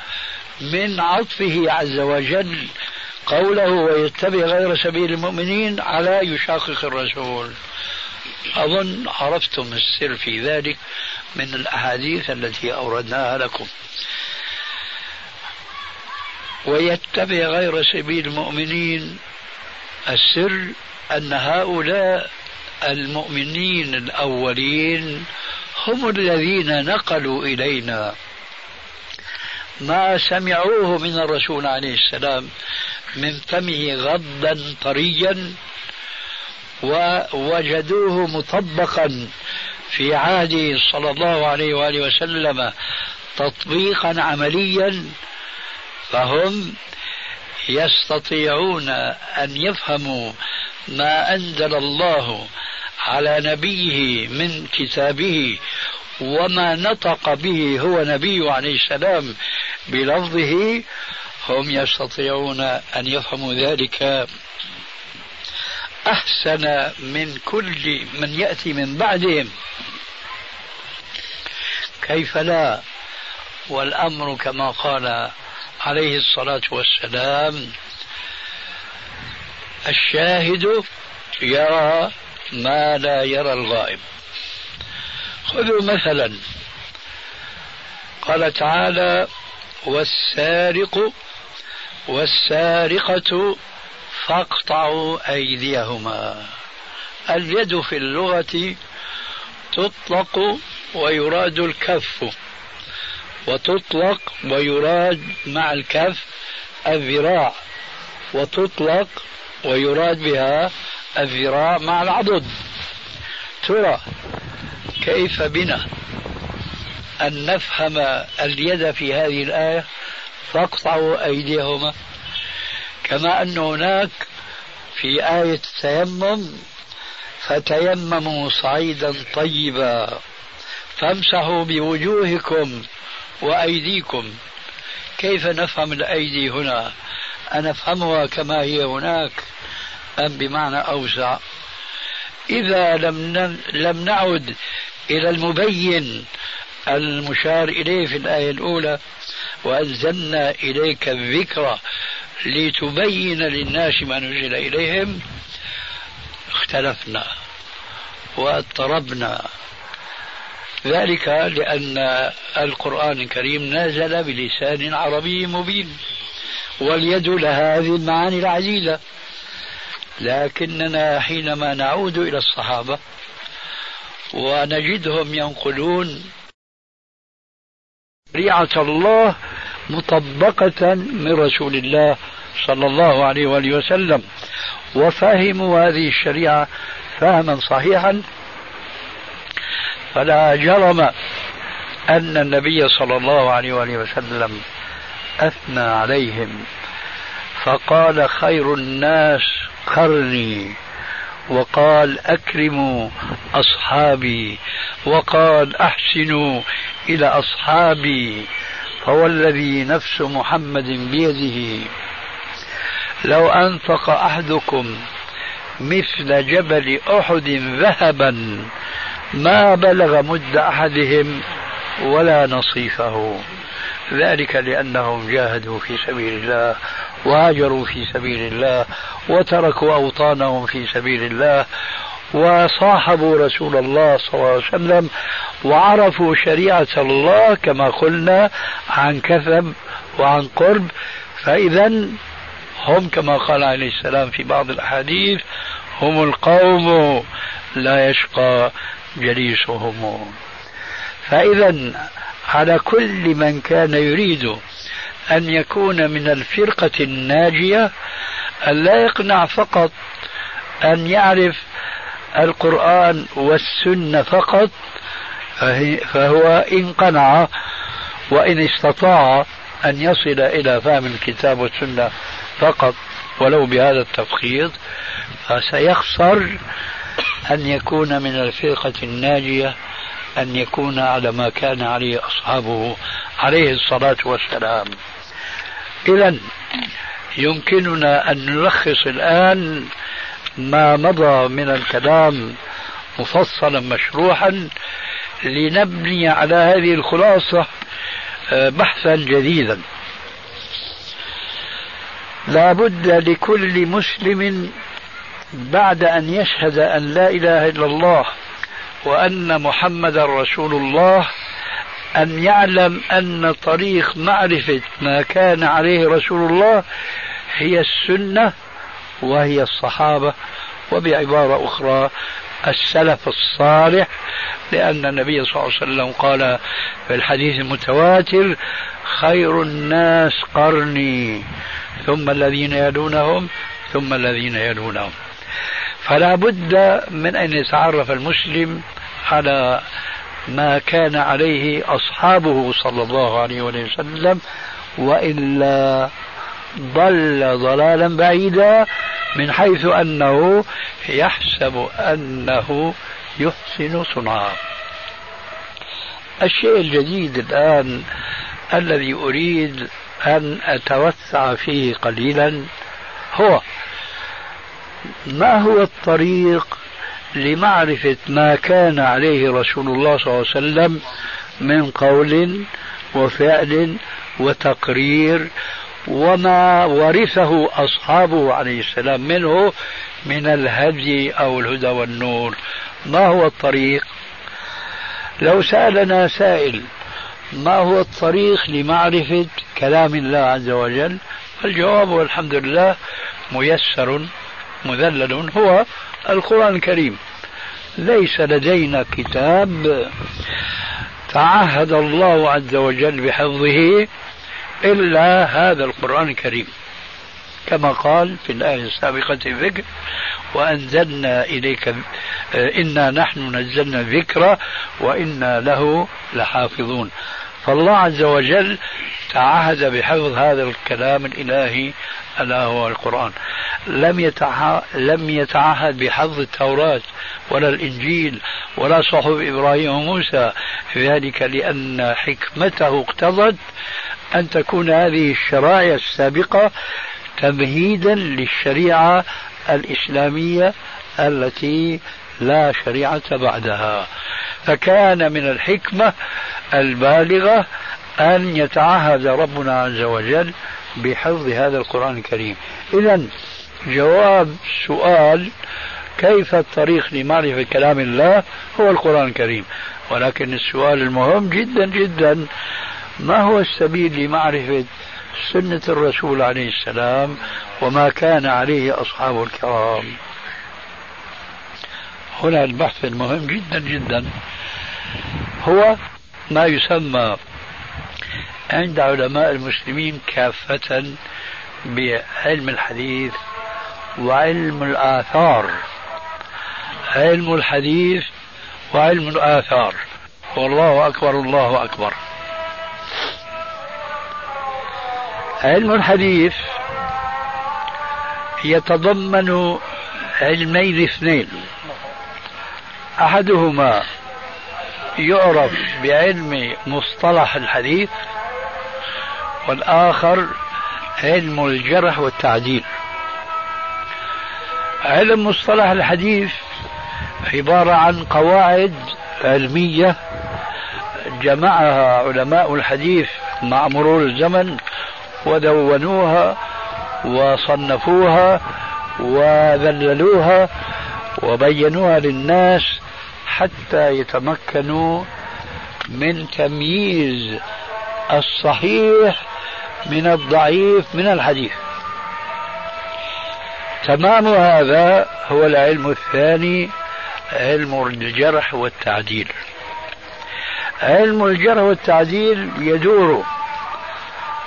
من عطفه عز وجل قوله ويتبع غير سبيل المؤمنين على يشاقق الرسول؟ أظن عرفتم السر في ذلك من الأحاديث التي أوردناها لكم. ويتبع غير سبيل المؤمنين السر أن هؤلاء المؤمنين الأولين هم الذين نقلوا إلينا. ما سمعوه من الرسول عليه السلام من فمه غضا طريا ووجدوه مطبقا في عهده صلى الله عليه وآله وسلم تطبيقا عمليا فهم يستطيعون أن يفهموا ما أنزل الله على نبيه من كتابه وما نطق به هو نبي عليه السلام بلفظه هم يستطيعون أن يفهموا ذلك. أحسن من كل من يأتي من بعدهم. كيف لا؟ والأمر كما قال عليه الصلاة والسلام الشاهد يرى ما لا يرى الغائب. خذوا مثلا. قال تعالى والسارق والسارقة فاقطعوا أيديهما. اليد في اللغة تطلق ويراد الكف. وتطلق ويراد مع الكف الذراع. وتطلق ويراد بها الذراع مع العضد. ترى كيف بنا أن نفهم اليد في هذه الآية؟ فاقطعوا أيديهما. كما أن هناك في آية التيمم فتيمموا صعيدا طيبا. فامسحوا بوجوهكم وأيديكم. كيف نفهم الأيدي هنا؟ أنفهمها كما هي هناك؟ أم بمعنى أوسع. إذا لم لم نعد إلى المبين المشار إليه في الآية الأولى وأنزلنا إليك الذكر لتبين للناس ما نزل إليهم اختلفنا وأضطربنا. ذلك لأن القرآن الكريم نزل بلسان عربي مبين واليد لها هذه المعاني العديدة لكننا حينما نعود إلى الصحابة ونجدهم ينقلون شريعة الله مطبقة من رسول الله صلى الله عليه وآله وسلم. وفهموا هذه الشريعة فهما صحيحا فلا جرم أن النبي صلى الله عليه وآله وسلم أثنى عليهم. فقال خير الناس قرني وقال أكرموا أصحابي وقال أحسنوا إلى أصحابي فوالذي نفس محمد بيده. لو أنفق أحدكم مثل جبل أحد ذهبا ما بلغ مد أحدهم ولا نصيفه. ذلك لأنهم جاهدوا في سبيل الله وهاجروا في سبيل الله وتركوا أوطانهم في سبيل الله وصاحبوا رسول الله صلى الله عليه وسلم وعرفوا شريعة الله كما قلنا عن كثب وعن قرب. فإذا هم كما قال عليه السلام في بعض الأحاديث هم القوم لا يشقى جليسهم. فإذا على كل من كان يريد أن يكون من الفرقة الناجية أن لا يقنع فقط أن يعرف القرآن والسنة فقط فهو إن قنع وإن استطاع أن يصل إلى فهم الكتاب والسنة فقط ولو بهذا التفخيط فسيخسر أن يكون من الفرقة الناجية أن يكون على ما كان عليه أصحابه عليه الصلاة والسلام. إذا يمكننا أن نلخص الآن ما مضى من الكلام مفصلا مشروحا لنبني على هذه الخلاصة آه، بحثا جديدا. لا بد لكل مسلم بعد أن يشهد أن لا إله إلا الله وأن محمدا رسول الله أن يعلم أن طريق معرفة ما كان عليه رسول الله هي السنة وهي الصحابة. وبعبارة أخرى السلف الصالح لأن النبي صلى الله عليه وسلم قال في الحديث المتواتر خير الناس قرني ثم الذين يلونهم ثم الذين يلونهم. فلا بد من أن يتعرف المسلم على ما كان عليه أصحابه صلى الله عليه وسلم وإلا ضل ضلالا بعيدا من حيث أنه يحسب أنه يحسن صنعا الشيء الجديد الآن الذي أريد أن أتوسع فيه قليلا هو ما هو الطريق لمعرفة ما كان عليه رسول الله صلى الله عليه وسلم من قول وفعل وتقرير وما ورثه أصحابه عليه السلام منه من الهدي أو الهدى والنور. ما هو الطريق؟ لو سألنا سائل ما هو الطريق لمعرفة كلام الله عز وجل؟ الجواب والحمد لله ميسر مذلل هو القرآن الكريم. ليس لدينا كتاب تعهد الله عز وجل بحفظه إلا هذا القرآن الكريم. كما قال في الآية السابقة الذكر وأنزلنا إليك إنا نحن نزلنا الذكر وإنا له لحافظون. فالله عز وجل تعهد بحفظ هذا الكلام الإلهي ألا هو القرآن. لم يتعهد, لم يتعهد بحفظ التوراة ولا الإنجيل ولا صحف إبراهيم وموسى. ذلك لأن حكمته اقتضت أن تكون هذه الشرائع السابقة تمهيدا للشريعة الإسلامية التي لا شريعة بعدها. فكان من الحكمة البالغة أن يتعهد ربنا عز وجل بحفظ هذا القرآن الكريم. إذا جواب سؤال كيف الطريق لمعرفة كلام الله؟ هو القرآن الكريم. ولكن السؤال المهم جدا جدا ما هو السبيل لمعرفة سنة الرسول عليه السلام وما كان عليه أصحابه الكرام؟ هنا البحث المهم جدا جدا. هو ما يسمى عند علماء المسلمين كافة بعلم الحديث وعلم الآثار. علم الحديث وعلم الآثار. والله أكبر الله أكبر. علم الحديث يتضمن علمين اثنين. أحدهما يعرف بعلم مصطلح الحديث والآخر علم الجرح والتعديل. علم مصطلح الحديث عبارة عن قواعد علمية جمعها علماء الحديث مع مرور الزمن ودونوها وصنفوها وذللوها وبينوها للناس حتى يتمكنوا من تمييز الصحيح من الضعيف من الحديث. تمام هذا هو العلم الثاني علم الجرح والتعديل. علم الجرح والتعديل يدور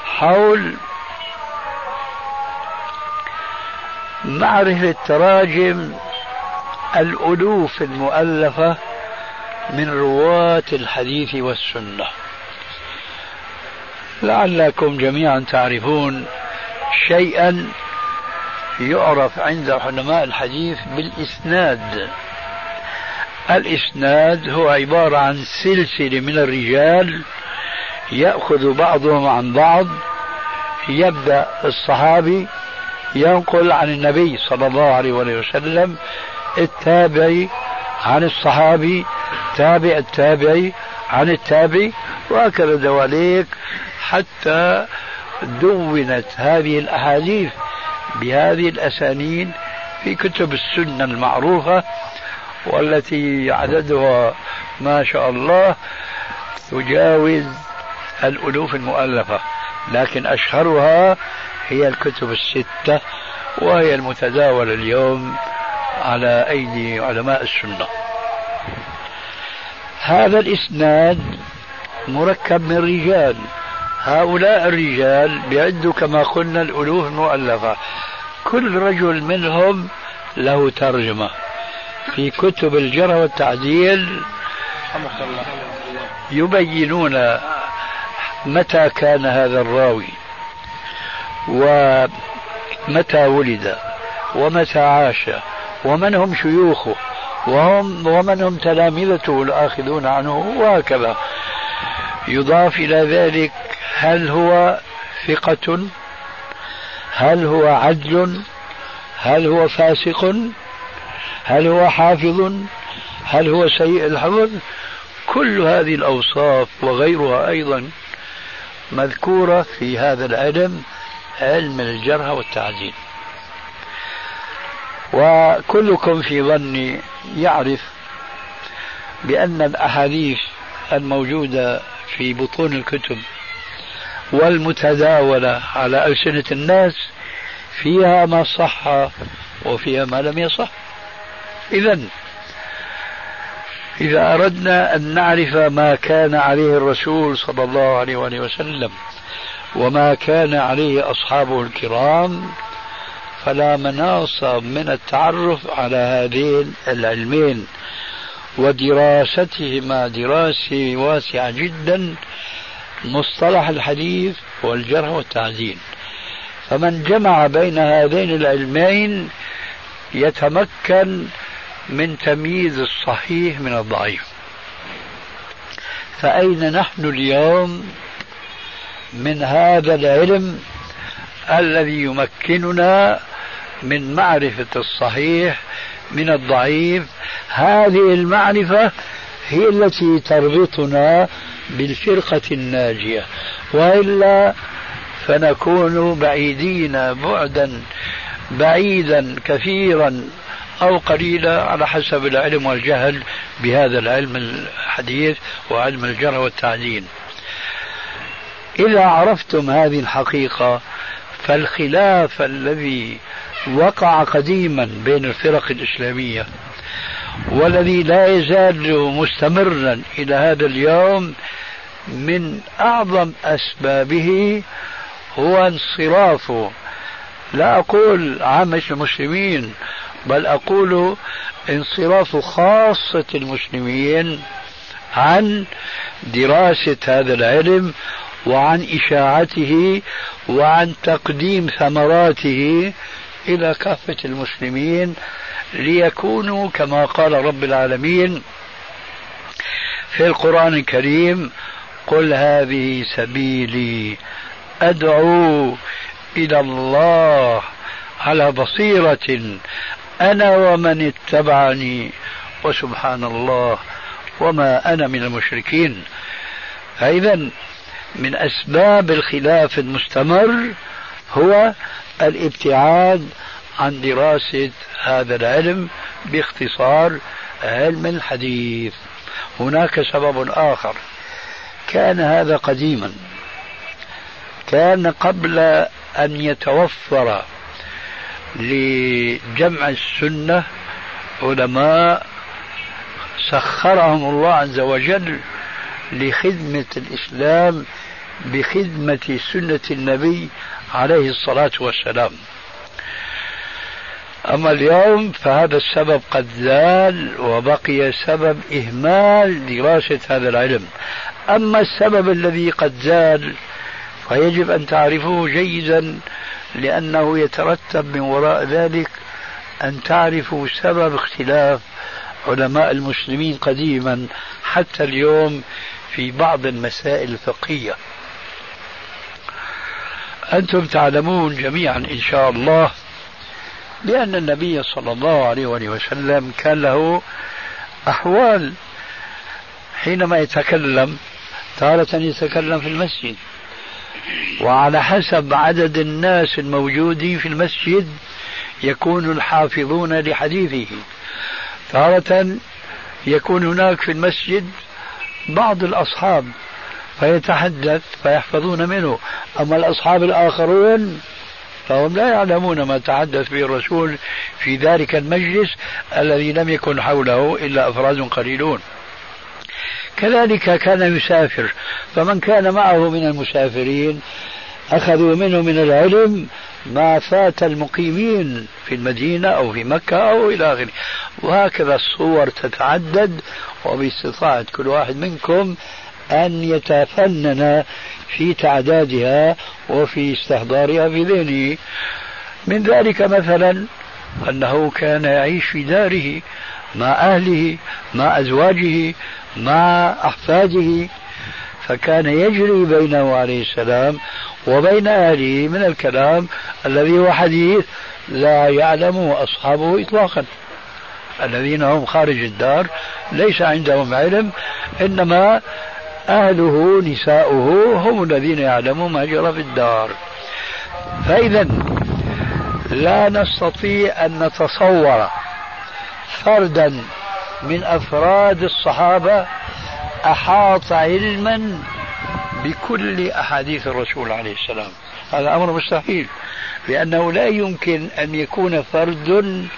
حول معرفة تراجم الألوف المؤلفة من رواة الحديث والسنة. لعلكم جميعا تعرفون شيئا يعرف عند علماء الحديث بالإسناد. الإسناد هو عبارة عن سلسلة من الرجال يأخذ بعضهم عن بعض يبدأ الصحابي ينقل عن النبي صلى الله عليه وسلم التابعي عن الصحابي تابع التابعي عن التابعي وهكذا دواليك. حتى دونت هذه الأحاديث بهذه الأسانيد في كتب السنة المعروفة والتي عددها ما شاء الله تجاوز الألوف المؤلفة لكن أشهرها هي الكتب الستة وهي المتداولة اليوم على أيدي علماء السنة. هذا الإسناد مركب من رجال. هؤلاء الرجال بيعدوا كما قلنا الألوف المؤلفة. كل رجل منهم له ترجمة. في كتب الجرح والتعديل يبينون متى كان هذا الراوي ومتى ولد ومتى عاش ومن هم شيوخه وهم ومن هم تلامذته الآخذون عنه وهكذا. يضاف إلى ذلك هل هو ثقة؟ هل هو عدل؟ هل هو فاسق؟ هل هو حافظ؟ هل هو سيء الحفظ؟ كل هذه الأوصاف وغيرها أيضا مذكورة في هذا العلم علم الجرح والتعديل. وكلكم في ظني يعرف بأن الأحاديث الموجودة في بطون الكتب والمتداولة على ألسنة الناس فيها ما صح وفيها ما لم يصح. إذا إذا أردنا أن نعرف ما كان عليه الرسول صلى الله عليه وآله وسلم وما كان عليه أصحابه الكرام فلا مناص من التعرف على هذين العلمين ودراستهما دراسة واسعة جدا مصطلح الحديث والجرح والتعديل فمن جمع بين هذين العلمين يتمكن من تمييز الصحيح من الضعيف. فأين نحن اليوم من هذا العلم الذي يمكننا من معرفة الصحيح من الضعيف؟ هذه المعرفة هي التي تربطنا بالفرقة الناجية. وإلا فنكون بعيدين بعدا بعيدا كثيرا أو قليلا على حسب العلم والجهل بهذا العلم الحديث وعلم الجرح والتعديل إذا عرفتم هذه الحقيقة فالخلاف الذي وقع قديما بين الفرق الإسلامية والذي لا يزال مستمرا إلى هذا اليوم من أعظم أسبابه هو انصراف. لا أقول عامة المسلمين بل أقول انصراف خاصة المسلمين عن دراسة هذا العلم وعن إشاعته وعن تقديم ثمراته إلى كافة المسلمين ليكونوا كما قال رب العالمين في القرآن الكريم قل هذه سبيلي. أدعو إلى الله على بصيرة أنا ومن اتبعني. وسبحان الله وما أنا من المشركين. فإذا من أسباب الخلاف المستمر هو الابتعاد عن دراسة هذا العلم باختصار علم الحديث. هناك سبب آخر. كان هذا قديما. كان قبل أن يتوفر لجمع السنة علماء سخرهم الله عز وجل لخدمة الإسلام بخدمة سنة النبي عليه الصلاة والسلام. أما اليوم فهذا السبب قد زال وبقي سبب إهمال دراسة هذا العلم. أما السبب الذي قد زال فيجب أن تعرفوه جيدا لأنه يترتب من وراء ذلك أن تعرفوا سبب اختلاف علماء المسلمين قديما حتى اليوم في بعض المسائل الفقهية. أنتم تعلمون جميعا إن شاء الله بأن النبي صلى الله عليه وسلم كان له أحوال حينما يتكلم تارة يتكلم في المسجد. وعلى حسب عدد الناس الموجودين في المسجد يكون الحافظون لحديثه. تارة يكون هناك في المسجد بعض الأصحاب فيتحدث فيحفظون منه. أما الأصحاب الآخرون فهم لا يعلمون ما تحدث به الرسول في ذلك المجلس الذي لم يكن حوله إلا أفراد قليلون. كذلك كان يسافر فمن كان معه من المسافرين أخذوا منه من العلم ما فات المقيمين في المدينة أو في مكة أو إلى آخره. وهكذا الصور تتعدد وباستطاعة كل واحد منكم أن يتفنن في تعدادها وفي استحضارها في ذهنه. من ذلك مثلا أنه كان يعيش في داره مع أهله مع أزواجه مع أحفاده فكان يجري بينه عليه السلام وبين أهله من الكلام الذي هو حديث لا يعلمه أصحابه إطلاقا. الذين هم خارج الدار ليس عندهم علم إنما أهله نساؤه هم الذين يعلمون ما جرى في الدار. فإذا لا نستطيع أن نتصور فردا من أفراد الصحابة أحاط علما بكل أحاديث الرسول عليه السلام. هذا أمر مستحيل لأنه لا يمكن أن يكون فرد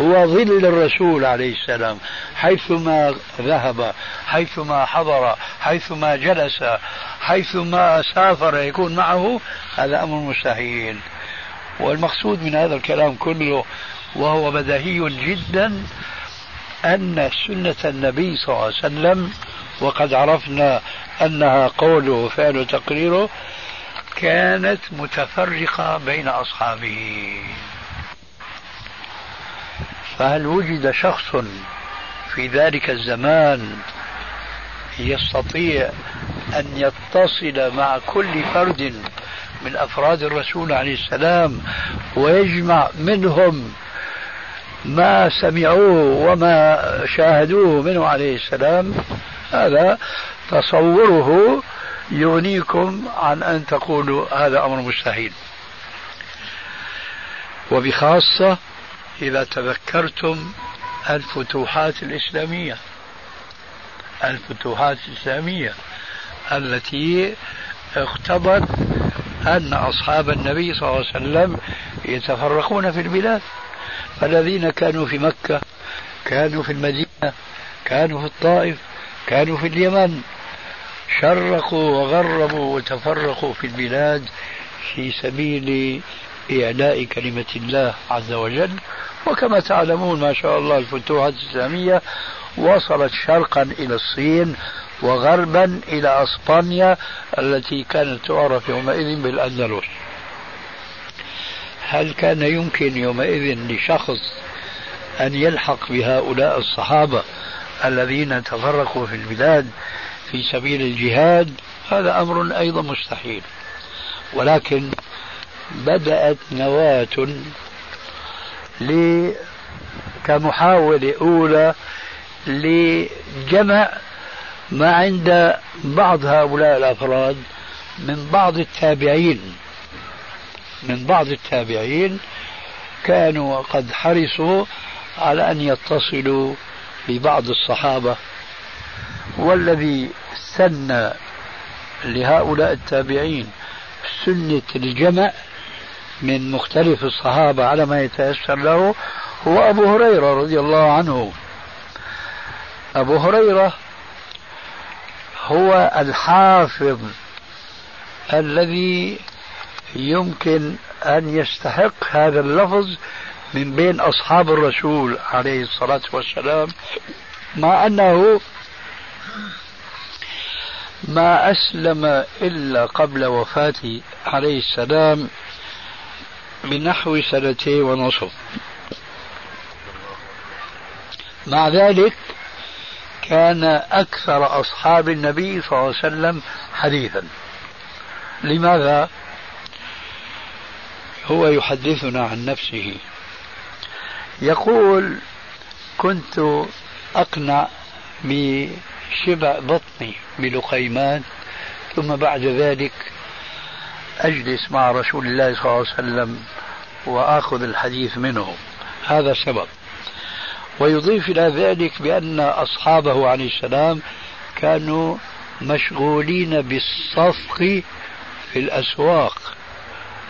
هو ظل الرسول عليه السلام حيثما ذهب حيثما حضر حيثما جلس حيثما سافر يكون معه هذا أمر مستحيل. والمقصود من هذا الكلام كله وهو بديهي جدا أن سنة النبي صلى الله عليه وسلم وقد عرفنا أنها قوله وفعله وتقريره كانت متفرقة بين أصحابه. فهل وجد شخص في ذلك الزمان يستطيع أن يتصل مع كل فرد من أفراد الرسول عليه السلام ويجمع منهم ما سمعوه وما شاهدوه منه عليه السلام؟ هذا تصوره يغنيكم عن أن تقولوا هذا أمر مستحيل. وبخاصة إذا تذكرتم الفتوحات الإسلامية. الفتوحات الإسلامية التي اقتضت أن أصحاب النبي صلى الله عليه وسلم يتفرقون في البلاد. فالذين كانوا في مكة كانوا في المدينة كانوا في الطائف كانوا في اليمن شرقوا وغربوا وتفرقوا في البلاد في سبيل إعلاء كلمة الله عز وجل. وكما تعلمون ما شاء الله الفتوحات الإسلامية وصلت شرقا إلى الصين وغربا إلى أسبانيا التي كانت تعرف يومئذ بالأندلس. هل كان يمكن يومئذ لشخص أن يلحق بهؤلاء الصحابة الذين تفرقوا في البلاد في سبيل الجهاد؟ هذا أمر أيضا مستحيل. ولكن بدأت نواة كمحاولة أولى لجمع ما عند بعض هؤلاء الأفراد من بعض التابعين. من بعض التابعين كانوا قد حرصوا على أن يتصلوا ببعض الصحابة. والذي سن لهؤلاء التابعين سنة الجمع من مختلف الصحابة على ما يتيسر له هو أبو هريرة رضي الله عنه. أبو هريرة هو الحافظ الذي يمكن أن يستحق هذا اللفظ من بين أصحاب الرسول عليه الصلاة والسلام مع أنه ما أسلم إلا قبل وفاته عليه السلام بنحو سنتين ونصف. مع ذلك كان أكثر أصحاب النبي صلى الله عليه وسلم حديثا. لماذا؟ هو يحدثنا عن نفسه. يقول كنت أقنع بشبع بطني بلقيمان ثم بعد ذلك أجلس مع رسول الله صلى الله عليه وسلم وآخذ الحديث منه. هذا سبب ويضيف إلى ذلك بأن أصحابه عليه السلام كانوا مشغولين بالصفق في الأسواق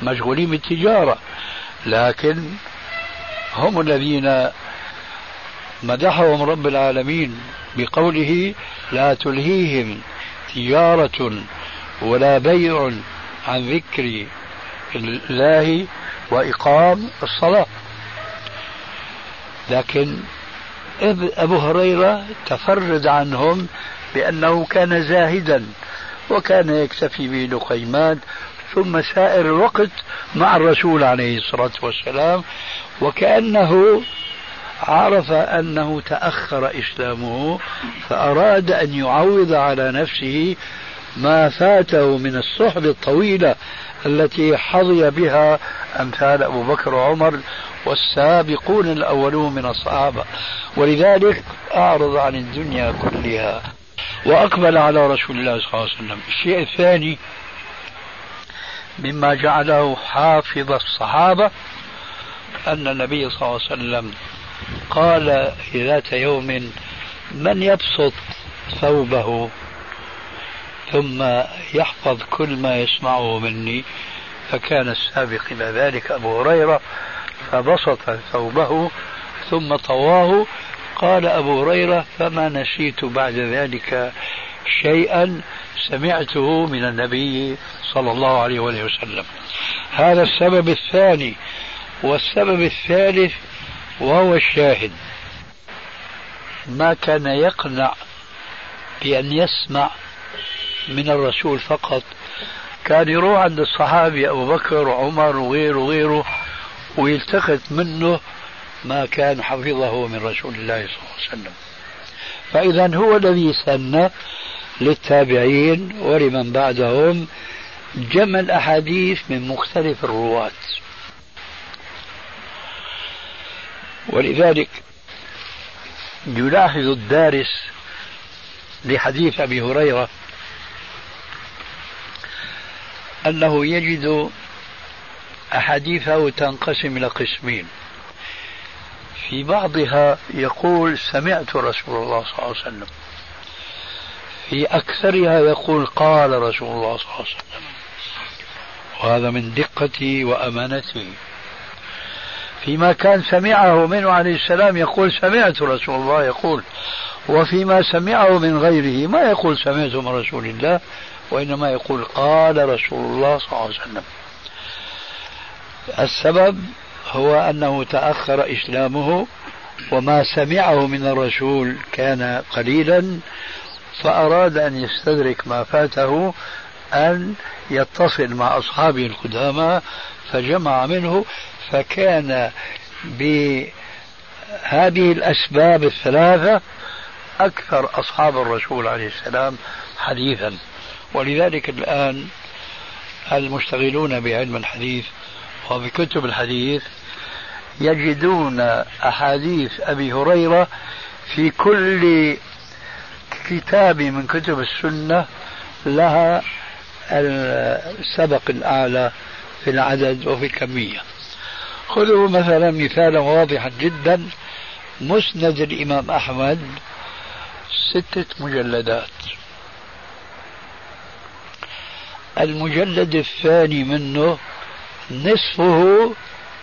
مشغولين بالتجارة. لكن هم الذين مدحهم رب العالمين بقوله لا تلهيهم تجارة ولا بيع عن ذكر الله وإقام الصلاة. لكن أبو هريرة تفرد عنهم بأنه كان زاهدا وكان يكتفي بلقيمان ثم سائر الوقت مع الرسول عليه الصلاة والسلام وكأنه عرف أنه تأخر إسلامه فأراد أن يعوض على نفسه ما فاته من الصحبة الطويلة التي حظي بها أمثال أبو بكر وعمر والسابقون الأولون من الصحابة. ولذلك أعرض عن الدنيا كلها وأقبل على رسول الله صلى الله عليه وسلم. الشيء الثاني مما جعله حافظ الصحابة أن النبي صلى الله عليه وسلم قال ذات يوم من يبسط ثوبه ثم يحفظ كل ما يسمعه مني. فكان السابق إلى ذلك أبو هريرة فبسط ثوبه ثم طواه. قال أبو هريرة فما نسيت بعد ذلك شيئا سمعته من النبي صلى الله عليه وآله وسلم. هذا السبب الثاني. والسبب الثالث وهو الشاهد. ما كان يقنع بأن يسمع من الرسول فقط. كان يروح عند الصحابي أبو بكر وعمر وغيره وغيره ويلتقط منه ما كان حفظه من رسول الله صلى الله عليه وسلم. فإذا هو الذي سن للتابعين ولمن بعدهم جمع الأحاديث من مختلف الرواة. ولذلك يلاحظ الدارس لحديث أبي هريرة أنه يجد أحاديثه تنقسم إلى قسمين. في بعضها يقول سمعت رسول الله صلى الله عليه وسلم. في أكثرها يقول قال رسول الله صلى الله عليه وسلم. وهذا من دقتي وأمانتي. فيما كان سمعه منه عليه السلام يقول سمعت رسول الله يقول. وفيما سمعه من غيره ما يقول سمعت من رسول الله وإنما يقول قال رسول الله صلى الله عليه وسلم. السبب هو أنه تأخر إسلامه وما سمعه من الرسول كان قليلا فأراد أن يستدرك ما فاته أن يتصل مع أصحابه القدامى فجمع منه فكان بهذه الأسباب الثلاثة أكثر أصحاب الرسول عليه السلام حديثا. ولذلك الآن المشتغلون بعلم الحديث وبكتب الحديث يجدون أحاديث أبي هريرة في كل كتاب من كتب السنة لها السبق الأعلى في العدد وفي الكمية. خذوا مثلا مثالا واضحا جدا مسند الإمام أحمد ستة مجلدات. المجلد الثاني منه نصفه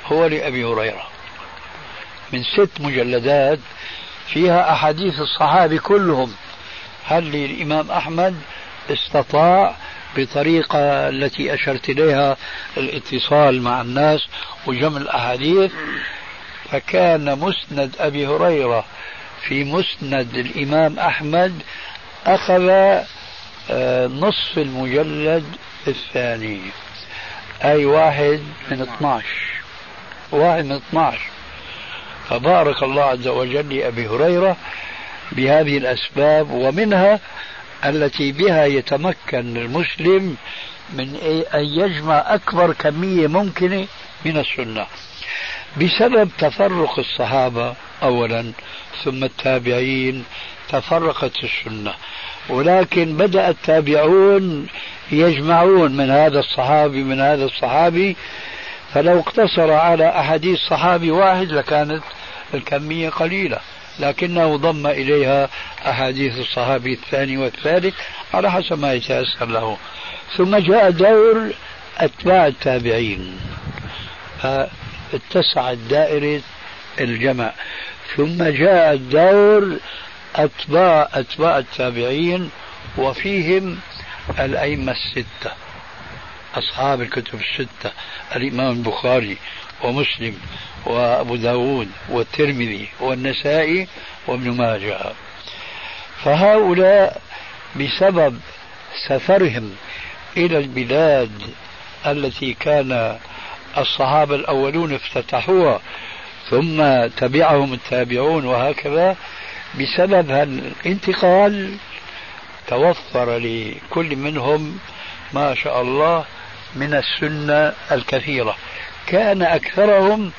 هو لأبي هريرة. من ست مجلدات فيها أحاديث الصحابة كلهم. هل الإمام أحمد استطاع بطريقة التي أشرت إليها الاتصال مع الناس وجمع الأحاديث؟ فكان مسند أبي هريرة في مسند الإمام أحمد أخذ نصف المجلد الثاني. أي واحد من 12 واحد من 12 فبارك الله عز وجل لأبي هريرة بهذه الأسباب ومنها التي بها يتمكن المسلم من أن يجمع أكبر كمية ممكنة من السنة. بسبب تفرق الصحابة أولا ثم التابعين تفرقت السنة. ولكن بدأ التابعون يجمعون من هذا الصحابي من هذا الصحابي. فلو اقتصر على أحاديث صحابي واحد لكانت الكمية قليلة. لكنه ضم إليها أحاديث الصحابي الثاني والثالث على حسب ما يتيسر له. ثم جاء دور أتباع التابعين. فاتسعت دائرة الجمع. ثم جاء دور أتباع أتباع التابعين وفيهم الأئمة الستة أصحاب الكتب الستة الإمام البخاري ومسلم وأبو داود والترمذي والنسائي وابن ماجه. فهؤلاء بسبب سفرهم إلى البلاد التي كان الصحابة الأولون افتتحوها ثم تبعهم التابعون وهكذا بسبب الانتقال توفر لكل منهم ما شاء الله من السنة الكثيرة. كان أكثرهم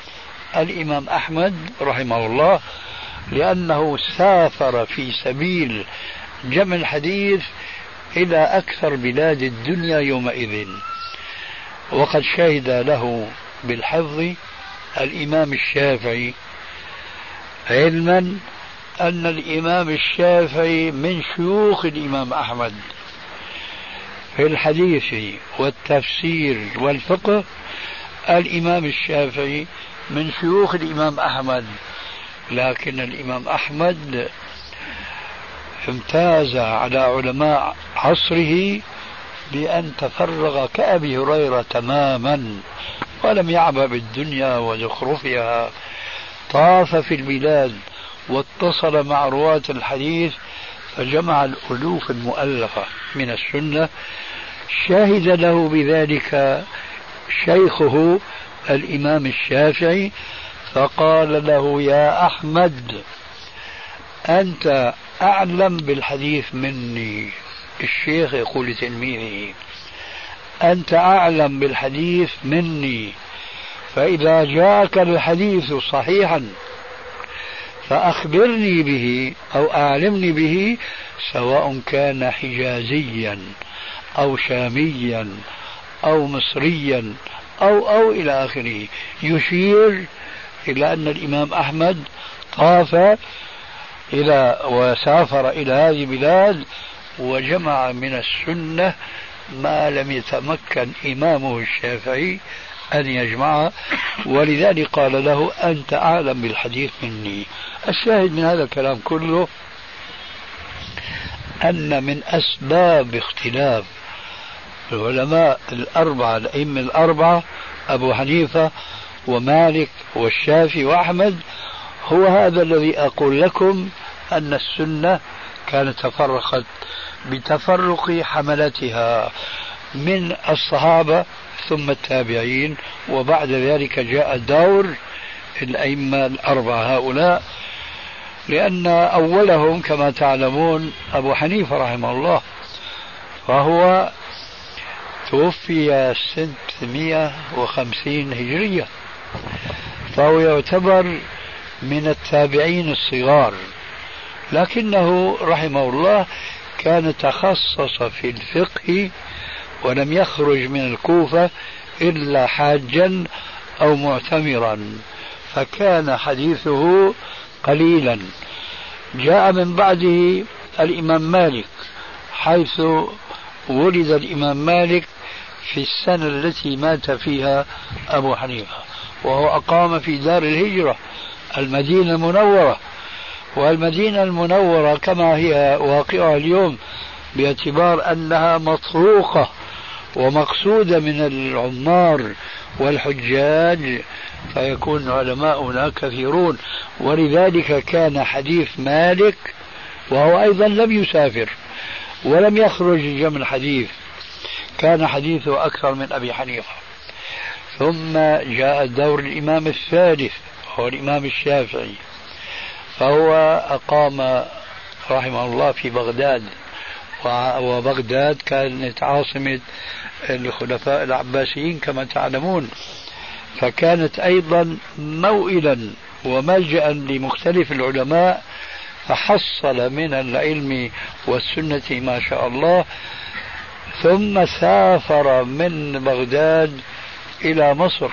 الإمام أحمد رحمه الله لأنه سافر في سبيل جمع الحديث إلى أكثر بلاد الدنيا يومئذ. وقد شهد له بالحفظ الإمام الشافعي علما أن الإمام الشافعي من شيوخ الإمام أحمد. في الحديث والتفسير والفقه الإمام الشافعي من شيوخ الإمام أحمد. لكن الإمام أحمد امتاز على علماء عصره بأن تفرغ كأبي هريرة تماما ولم يعبأ بالدنيا وزخرفها. طاف في البلاد واتصل مع رواة الحديث فجمع الألوف المؤلفة من السنة. شهد له بذلك شيخه الإمام الشافعي فقال له يا أحمد أنت أعلم بالحديث مني. الشيخ يقول لتلميذه أنت أعلم بالحديث مني فإذا جاءك الحديث صحيحا فأخبرني به أو أعلمني به سواء كان حجازيا أو شاميا أو مصريا أو أو إلى آخره. يشير إلى أن الإمام أحمد طاف إلى وسافر إلى هذه البلاد وجمع من السنة ما لم يتمكن إمامه الشافعي أن يجمعها. ولذلك قال له أنت أعلم بالحديث مني. الشاهد من هذا الكلام كله أن من أسباب اختلاف العلماء الأربعة الأئمة الأربعة أبو حنيفة ومالك والشافعي وأحمد هو هذا الذي أقول لكم أن السنة كانت تفرقت بتفرق حملتها من الصحابة ثم التابعين وبعد ذلك جاء دور الأئمة الأربعة هؤلاء لأن أولهم كما تعلمون أبو حنيفة رحمه الله فهو توفي سنة 150 هجرية فهو يعتبر من التابعين الصغار لكنه رحمه الله كان تخصص في الفقه ولم يخرج من الكوفة إلا حاجا أو معتمرا فكان حديثه قليلا. جاء من بعده الإمام مالك حيث ولد الإمام مالك في السنة التي مات فيها أبو حنيفة وهو أقام في دار الهجرة المدينة المنورة. والمدينة المنورة كما هي واقعها اليوم باعتبار أنها مطروقة. ومقصودة من العمار والحجاج فيكون علماؤنا كثيرون. ولذلك كان حديث مالك وهو أيضا لم يسافر ولم يخرج جمع الحديث. كان حديثه أكثر من أبي حنيفة. ثم جاء دور الإمام الثالث هو الإمام الشافعي. فهو أقام رحمه الله في بغداد وبغداد كانت عاصمة الخلفاء العباسيين كما تعلمون. فكانت أيضا موئلا وملجأ لمختلف العلماء فحصل من العلم والسنة ما شاء الله ثم سافر من بغداد إلى مصر.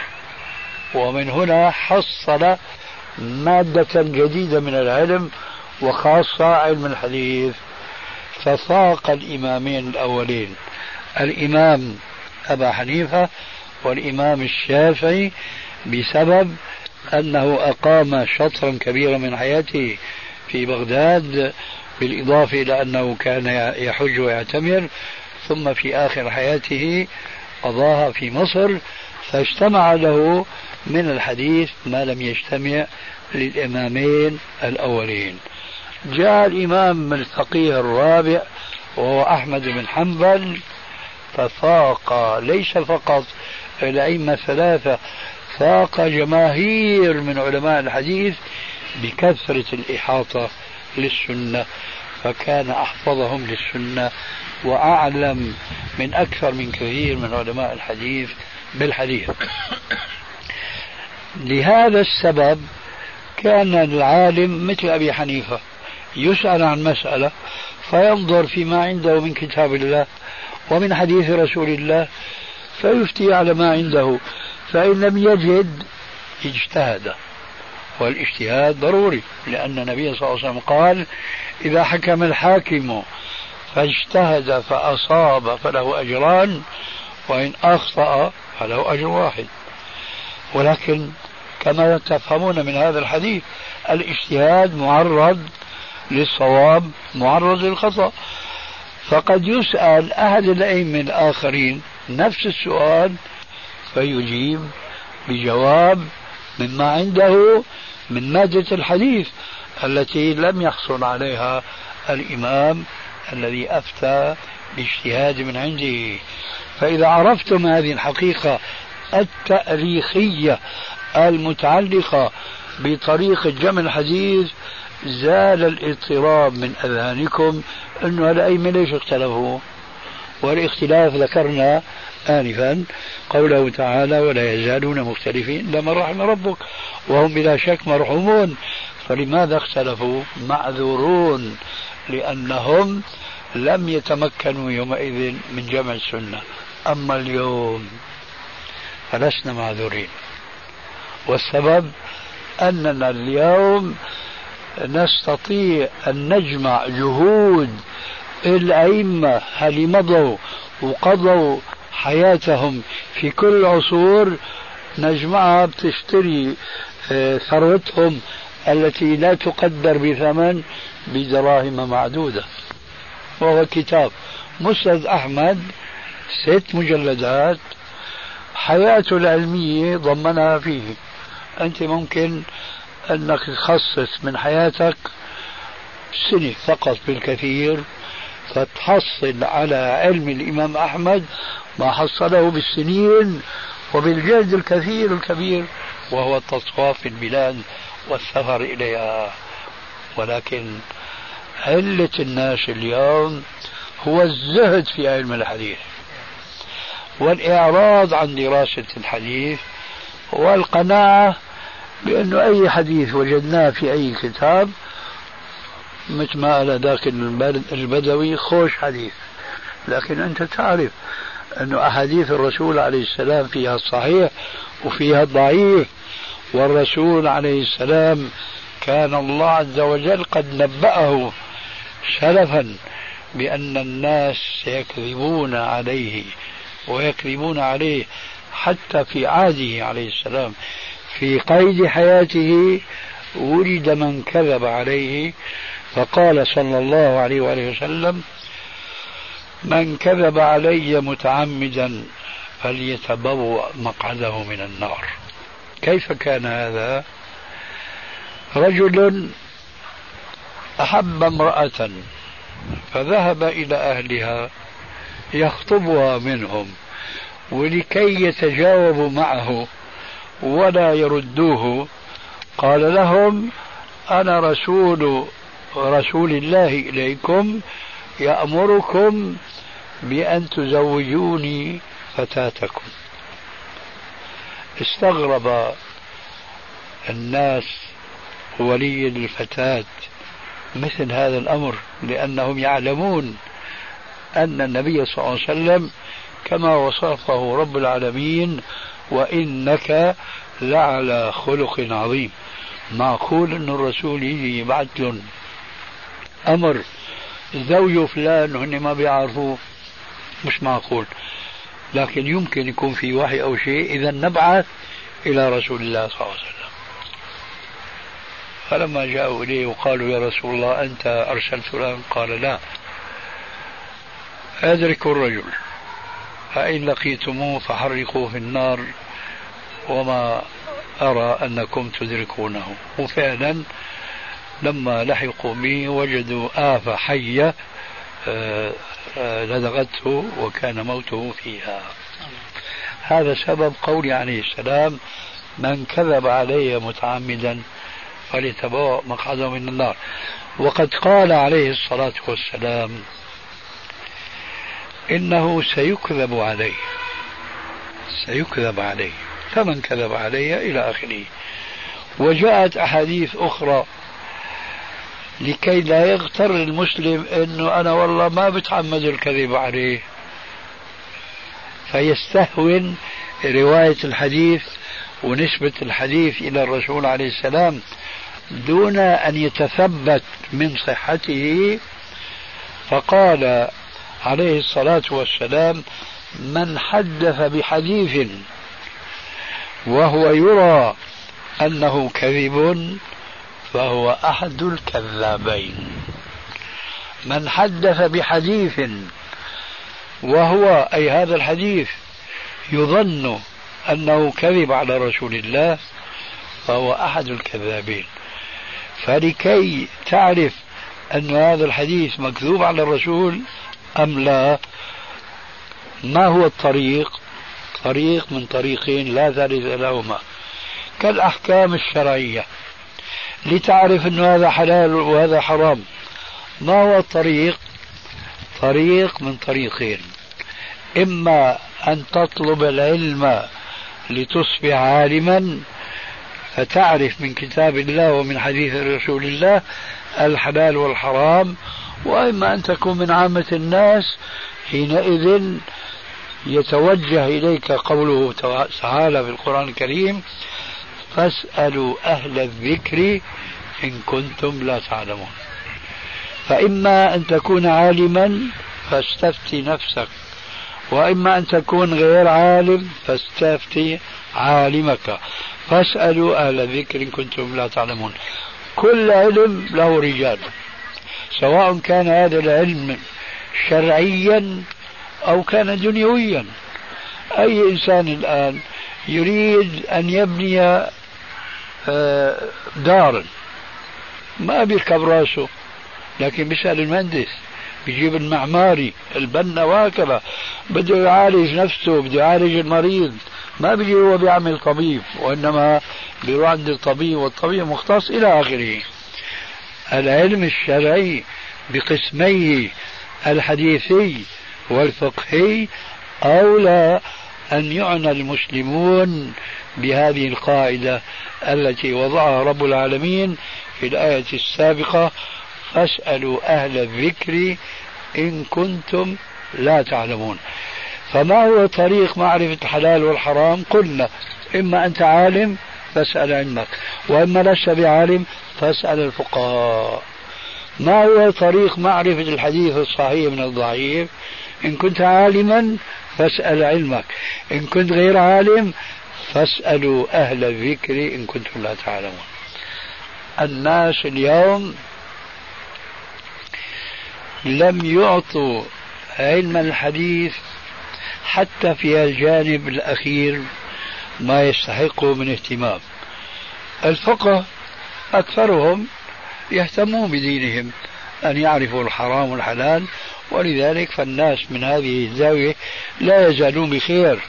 ومن هنا حصل مادة جديدة من العلم وخاصة علم الحديث. ففاق الإمامين الأولين. الإمام أبا حنيفة والإمام الشافعي بسبب أنه أقام شطرا كبيرا من حياته في بغداد بالإضافة إلى أنه كان يحج ويعتمر ثم في آخر حياته قضاها في مصر فاجتمع له من الحديث ما لم يجتمع للإمامين الأولين. جاء الإمام الفقيه الرابع وهو أحمد بن حنبل ففاق ليس فقط الأئمة الثلاثة فاق جماهير من علماء الحديث بكثرة الإحاطة للسنة فكان أحفظهم للسنة وأعلم من أكثر من كثير من علماء الحديث بالحديث. لهذا السبب كان العالم مثل أبي حنيفة يسأل عن مسألة فينظر فيما عنده من كتاب الله ومن حديث رسول الله فيفتي على ما عنده فإن لم يجد اجتهد. والاجتهاد ضروري لأن النبي صلى الله عليه وسلم قال إذا حكم الحاكم فاجتهد فأصاب فله أجران وإن أخطأ فله أجر واحد. ولكن كما تفهمون من هذا الحديث الاجتهاد معرض للصواب معرض للخطأ. فقد يسأل أحد الأئمة الآخرين نفس السؤال فيجيب بجواب مما عنده من مادة الحديث التي لم يحصل عليها الإمام الذي أفتى باجتهاد من عنده. فإذا عرفتم هذه الحقيقة التأريخية المتعلقة بطريقة جمع الحديث زال الاضطراب من أذهانكم أنه الأئمة ليش اختلفوا؟ والاختلاف ذكرنا آنفا قوله تعالى ولا يزالون مختلفين. لما رحم ربك وهم بلا شك مرحومون. فلماذا اختلفوا؟ معذورون لأنهم لم يتمكنوا يومئذ من جمع السنة. أما اليوم فلسنا معذورين. والسبب أننا اليوم نستطيع أن نجمع جهود الأئمة اللي مضوا وقضوا حياتهم في كل العصور نجمعها بتشتري آه، ثروتهم التي لا تقدر بثمن بدراهم معدودة. وهو كتاب مسند أحمد ست مجلدات حياته العلمية ضمنها فيه. أنت ممكن أنك تخصص من حياتك سنة فقط بالكثير فتحصل على علم الإمام أحمد ما حصله بالسنين وبالجهد الكثير الكبير وهو التصفاف في البلاد والسفر إليها. ولكن علة الناس اليوم هو الزهد في علم الحديث والإعراض عن دراسة الحديث والقناعة بأنه أي حديث وجدناه في أي كتاب مثل ما قال ذاك البدوي خوش حديث. لكن أنت تعرف أن أحاديث الرسول عليه السلام فيها الصحيح وفيها الضعيف والرسول عليه السلام كان الله عز وجل قد نبأه سلفا بأن الناس سيكذبون عليه ويكذبون عليه حتى في عهده عليه السلام. في قيد حياته ولد من كذب عليه فقال صلى الله عليه وآله وسلم من كذب علي متعمدا فليتبوأ مقعده من النار. كيف كان هذا؟ رجل أحب امرأة فذهب إلى أهلها يخطبها منهم ولكي يتجاوبوا معه ولا يردوه. قال لهم أنا رسول رسول الله إليكم يأمركم بأن تزوجوني فتاتكم. استغرب الناس ولي الفتاة مثل هذا الأمر لأنهم يعلمون أن النبي صلى الله عليه وسلم كما وصفه رب العالمين وإنك لعلى خلق عظيم. معقول أن الرسول يجي يبعث لهم أمر زوج فلان هن ما بيعرفوه. مش معقول. لكن يمكن يكون في وحي أو شيء إذا نبعث إلى رسول الله صلى الله عليه وسلم. فلما جاءوا إليه وقالوا يا رسول الله أنت أرسلت فلان قال لا. أدركوا الرجل. فإن لقيتموه فحرقوه في النار وما أرى أنكم تدركونه. وفعلا لما لحقوا به وجدوا آفة حية آه، آه، لدغته وكان موته فيها. هذا سبب قول عليه السلام من كذب علي متعمدا فليتبوأ مقعده من النار. وقد قال عليه الصلاة والسلام إنه سيكذب عليه. سيكذب عليه. فمن كذب علي إلى آخره. وجاءت أحاديث أخرى لكي لا يغتر المسلم أنه أنا والله ما بتعمد الكذب عليه. فيستهون رواية الحديث ونسبة الحديث إلى الرسول عليه السلام دون أن يتثبت من صحته. فقال عليه الصلاة والسلام من حدث بحديث وهو يرى أنه كذب فهو أحد الكذابين. من حدث بحديث وهو أي هذا الحديث يظن أنه كذب على رسول الله فهو أحد الكذابين. فلكي تعرف أن هذا الحديث مكذوب على الرسول أم لا؟ ما هو الطريق؟ طريق من طريقين لا ثالث لهما. كالأحكام الشرعية. لتعرف أن هذا حلال وهذا حرام. ما هو الطريق؟ طريق من طريقين. إما أن تطلب العلم لتصبح عالما فتعرف من كتاب الله ومن حديث رسول الله الحلال والحرام وإما أن تكون من عامة الناس حينئذ يتوجه إليك قوله تعالى في القرآن الكريم فاسألوا أهل الذكر إن كنتم لا تعلمون. فإما أن تكون عالما فاستفتي نفسك وإما أن تكون غير عالم فاستفتي عالمك. فاسألوا أهل الذكر إن كنتم لا تعلمون. كل علم له رجال. سواء كان هذا العلم شرعيا أو كان دنيويا. أي إنسان الآن يريد أن يبني آه، دارا ما بيركب راسه لكن بيسأل المهندس بيجيب المعماري البنا وهكذا بده يعالج نفسه بده يعالج المريض ما بيجي هو بيعمل طبيب وإنما بيروح عند الطبيب والطبيب مختص إلى آخره. العلم الشرعي بقسميه الحديثي والفقهي أولى أن يعنى المسلمون بهذه القاعدة التي وضعها رب العالمين في الآية السابقة فاسألوا أهل الذكر إن كنتم لا تعلمون فما هو طريق معرفة الحلال والحرام؟ قلنا إما أنت عالم فاسأل علمك وإما لست بعالم فاسأل الفقهاء. ما هو طريق معرفة الحديث الصحيح من الضعيف؟ إن كنت عالما فاسأل علمك. إن كنت غير عالم فاسألوا أهل الذكر إن كنتم لا تعلمون. الناس اليوم لم يعطوا علم الحديث حتى في الجانب الأخير. ما يستحقه من اهتمام. الفقه أكثرهم يهتمون بدينهم أن يعرفوا الحرام والحلال ولذلك فالناس من هذه الزاوية لا يزالون بخير.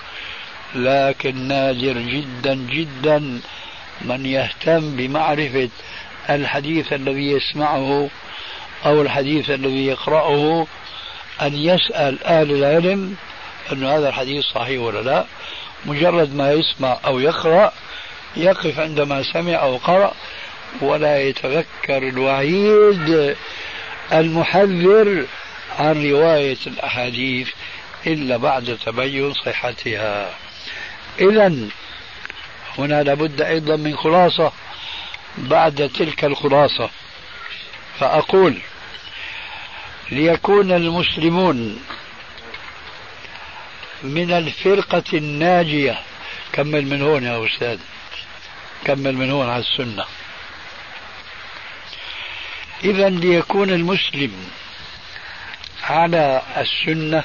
لكن نادر جدا جدا من يهتم بمعرفة الحديث الذي يسمعه أو الحديث الذي يقرأه أن يسأل أهل العلم أن هذا الحديث صحيح ولا لا. مجرد ما يسمع أو يقرأ يقف عندما سمع أو قرأ ولا يتذكر الوعيد المحذر عن رواية الأحاديث إلا بعد تبين صحتها. إذا هنا لابد أيضا من خلاصة. بعد تلك الخلاصة فأقول ليكون المسلمون من الفرقة الناجية. كمل من هون يا أستاذ. كمل من هون على السنة. إذا ليكون المسلم على السنة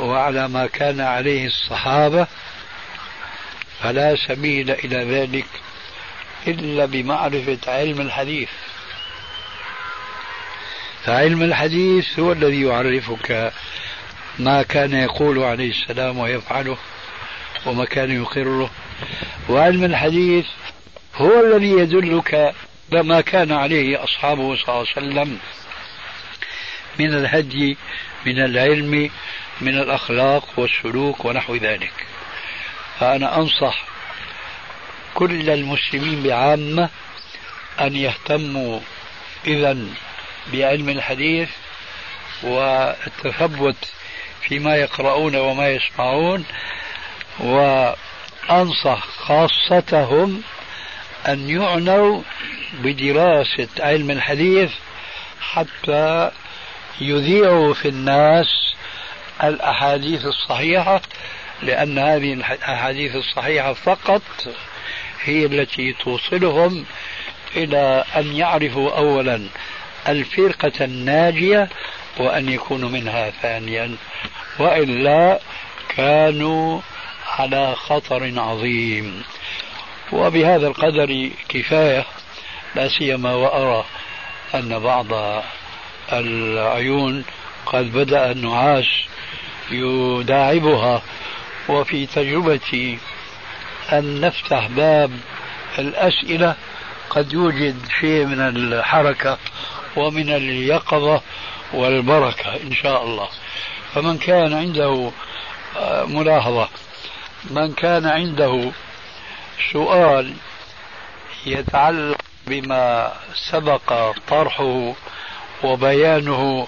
وعلى ما كان عليه الصحابة فلا سبيل إلى ذلك إلا بمعرفة علم الحديث. فعلم الحديث هو الذي يعرفك ما كان يقول عليه السلام ويفعله وما كان يقره وعلم الحديث هو الذي يدلك ما كان عليه أصحابه صلى الله عليه وسلم من الهدي من العلم من الأخلاق والسلوك ونحو ذلك. فأنا أنصح كل المسلمين بعامة أن يهتموا إذا بعلم الحديث والتثبت فيما يقرؤون وما يسمعون وأنصح خاصتهم أن يعنوا بدراسة علم الحديث حتى يذيعوا في الناس الأحاديث الصحيحة لأن هذه الأحاديث الصحيحة فقط هي التي توصلهم إلى أن يعرفوا أولا الفرقة الناجية وأن يكونوا منها ثانيا وإلا كانوا على خطر عظيم. وبهذا القدر كفاية لا سيما وأرى أن بعض العيون قد بدأ النعاس يداعبها. وفي تجربتي أن نفتح باب الأسئلة قد يوجد شيء من الحركة ومن اليقظة والبركة إن شاء الله. فمن كان عنده آه، ملاحظة. من كان عنده سؤال يتعلق بما سبق طرحه وبيانه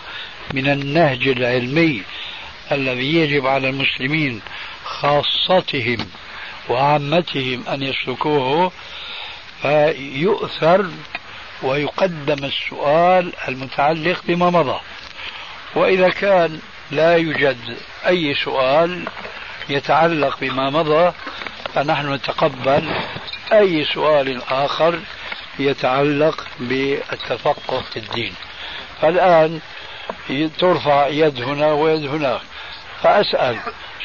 من النهج العلمي الذي يجب على المسلمين خاصتهم وعامتهم أن يسلكوه فيؤثر ويقدم السؤال المتعلق بما مضى. وإذا كان لا يوجد أي سؤال يتعلق بما مضى فنحن نتقبل أي سؤال آخر يتعلق بالتفقه في الدين. فالآن ترفع يد هنا ويد هناك. فأسأل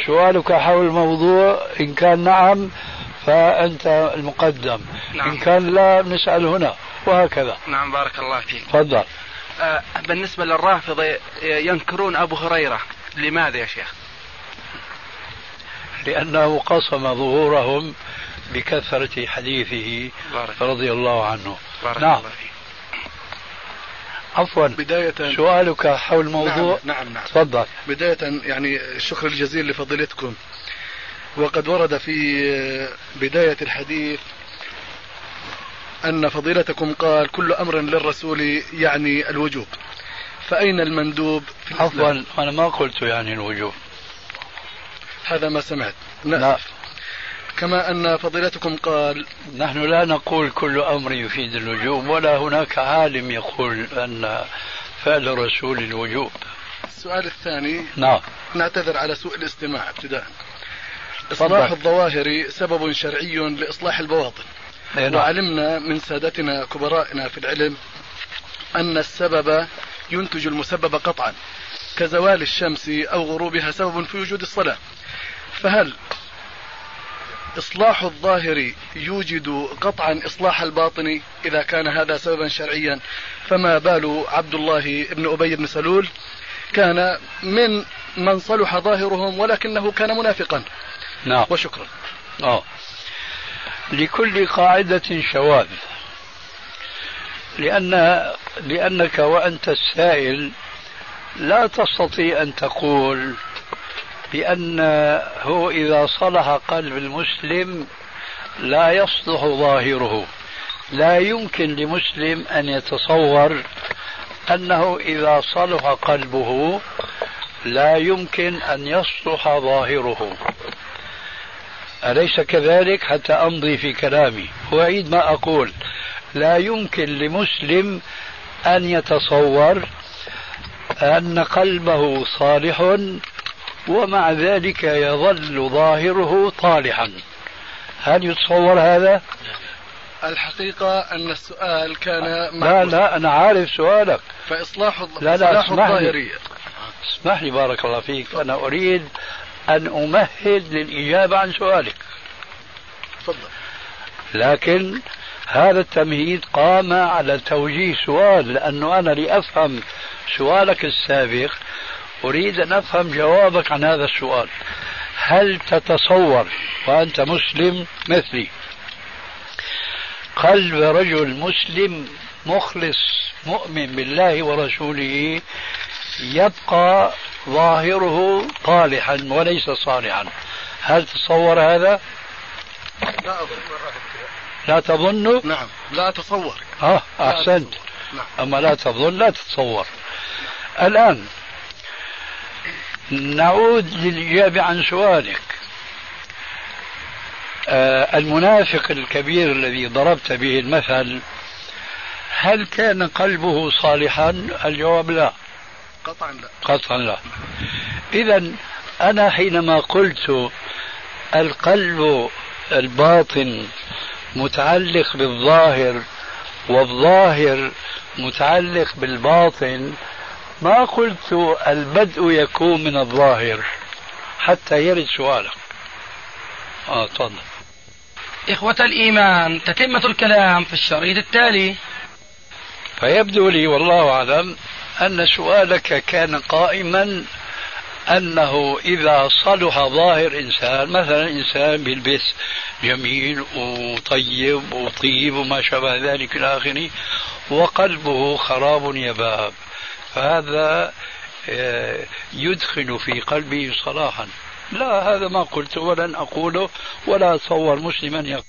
سؤالك حول الموضوع إن كان نعم فأنت المقدم. نعم. إن كان لا نسأل هنا. وهكذا. نعم بارك الله فيك. تفضل. آه بالنسبة للرافضة ينكرون أبو هريرة. لماذا يا شيخ؟ لأنه قصم ظهورهم بكثرة حديثه بارك. رضي الله عنه. بارك نعم. الله فيك. عفوا. بداية سؤالك حول الموضوع؟ نعم نعم, نعم. تفضل. بداية يعني الشكر الجزيل لفضيلتكم. وقد ورد في بداية الحديث أن فضيلتكم قال كل أمر للرسول يعني الوجوب. فأين المندوب في عفوا أنا ما قلت يعني الوجوب. هذا ما سمعت. نعم. كما أن فضيلتكم قال نحن لا نقول كل أمر يفيد الوجوب ولا هناك عالم يقول أن فعل الرسول الوجوب. السؤال الثاني نعم. نعتذر على سوء الاستماع ابتداء. إصلاح الظواهر سبب شرعي لإصلاح البواطن. نعم. وعلمنا من سادتنا كبرائنا في العلم أن السبب ينتج المسبب قطعا كزوال الشمس أو غروبها سبب في وجود الصلاة. فهل إصلاح الظاهر يوجد قطعا إصلاح الباطن إذا كان هذا سببا شرعيا؟ فما بال عبد الله بن أبي بن سلول؟ كان من من صلح ظاهرهم ولكنه كان منافقا. نعم. وشكرا. آه. لكل قاعدة شواذ. لأن لأنك وأنت السائل لا تستطيع أن تقول بأنه إذا صلح قلب المسلم لا يصلح ظاهره. لا يمكن لمسلم أن يتصور أنه إذا صلح قلبه لا يمكن أن يصلح ظاهره. أليس كذلك حتى أمضي في كلامي؟ وأعيد ما أقول. لا يمكن لمسلم أن يتصور أن قلبه صالح ومع ذلك يظل ظاهره طالحا. هل يتصور هذا؟ الحقيقة أن السؤال كان لا لا أنا عارف سؤالك. فإصلاح لا لا إصلاح الظاهرية. اسمح لي بارك الله فيك. أنا أريد أن أمهد للإجابة عن سؤالك. تفضل. لكن هذا التمهيد قام على توجيه سؤال لأنه أنا لأفهم سؤالك السابق أريد أن أفهم جوابك عن هذا السؤال. هل تتصور وأنت مسلم مثلي؟ قلب رجل مسلم مخلص مؤمن بالله ورسوله يبقى ظاهره طالحا وليس صالحا. هل تصور هذا؟ لا أظن. لا تظن؟ نعم. لا أتصور. آه أحسنت. نعم. أما لا تظن لا تتصور. الآن نعود للإجابة عن سؤالك. آه المنافق الكبير الذي ضربت به المثل هل كان قلبه صالحا؟ الجواب لا. قطعا لا. قطعا لا. إذا أنا حينما قلت القلب الباطن متعلق بالظاهر والظاهر متعلق بالباطن ما قلت البدء يكون من الظاهر حتى يرد سؤالك. آه تفضل. إخوة الإيمان تتمة الكلام في الشريط التالي. فيبدو لي والله أعلم أن سؤالك كان قائما أنه إذا صلح ظاهر إنسان مثلا إنسان بيلبس جميل وطيب وطيب وما شابه ذلك إلى آخره وقلبه خراب يباب فهذا آه، يدخل في قلبه صلاحا. لا هذا ما قلت ولن أقوله ولا أتصور مسلما يقول.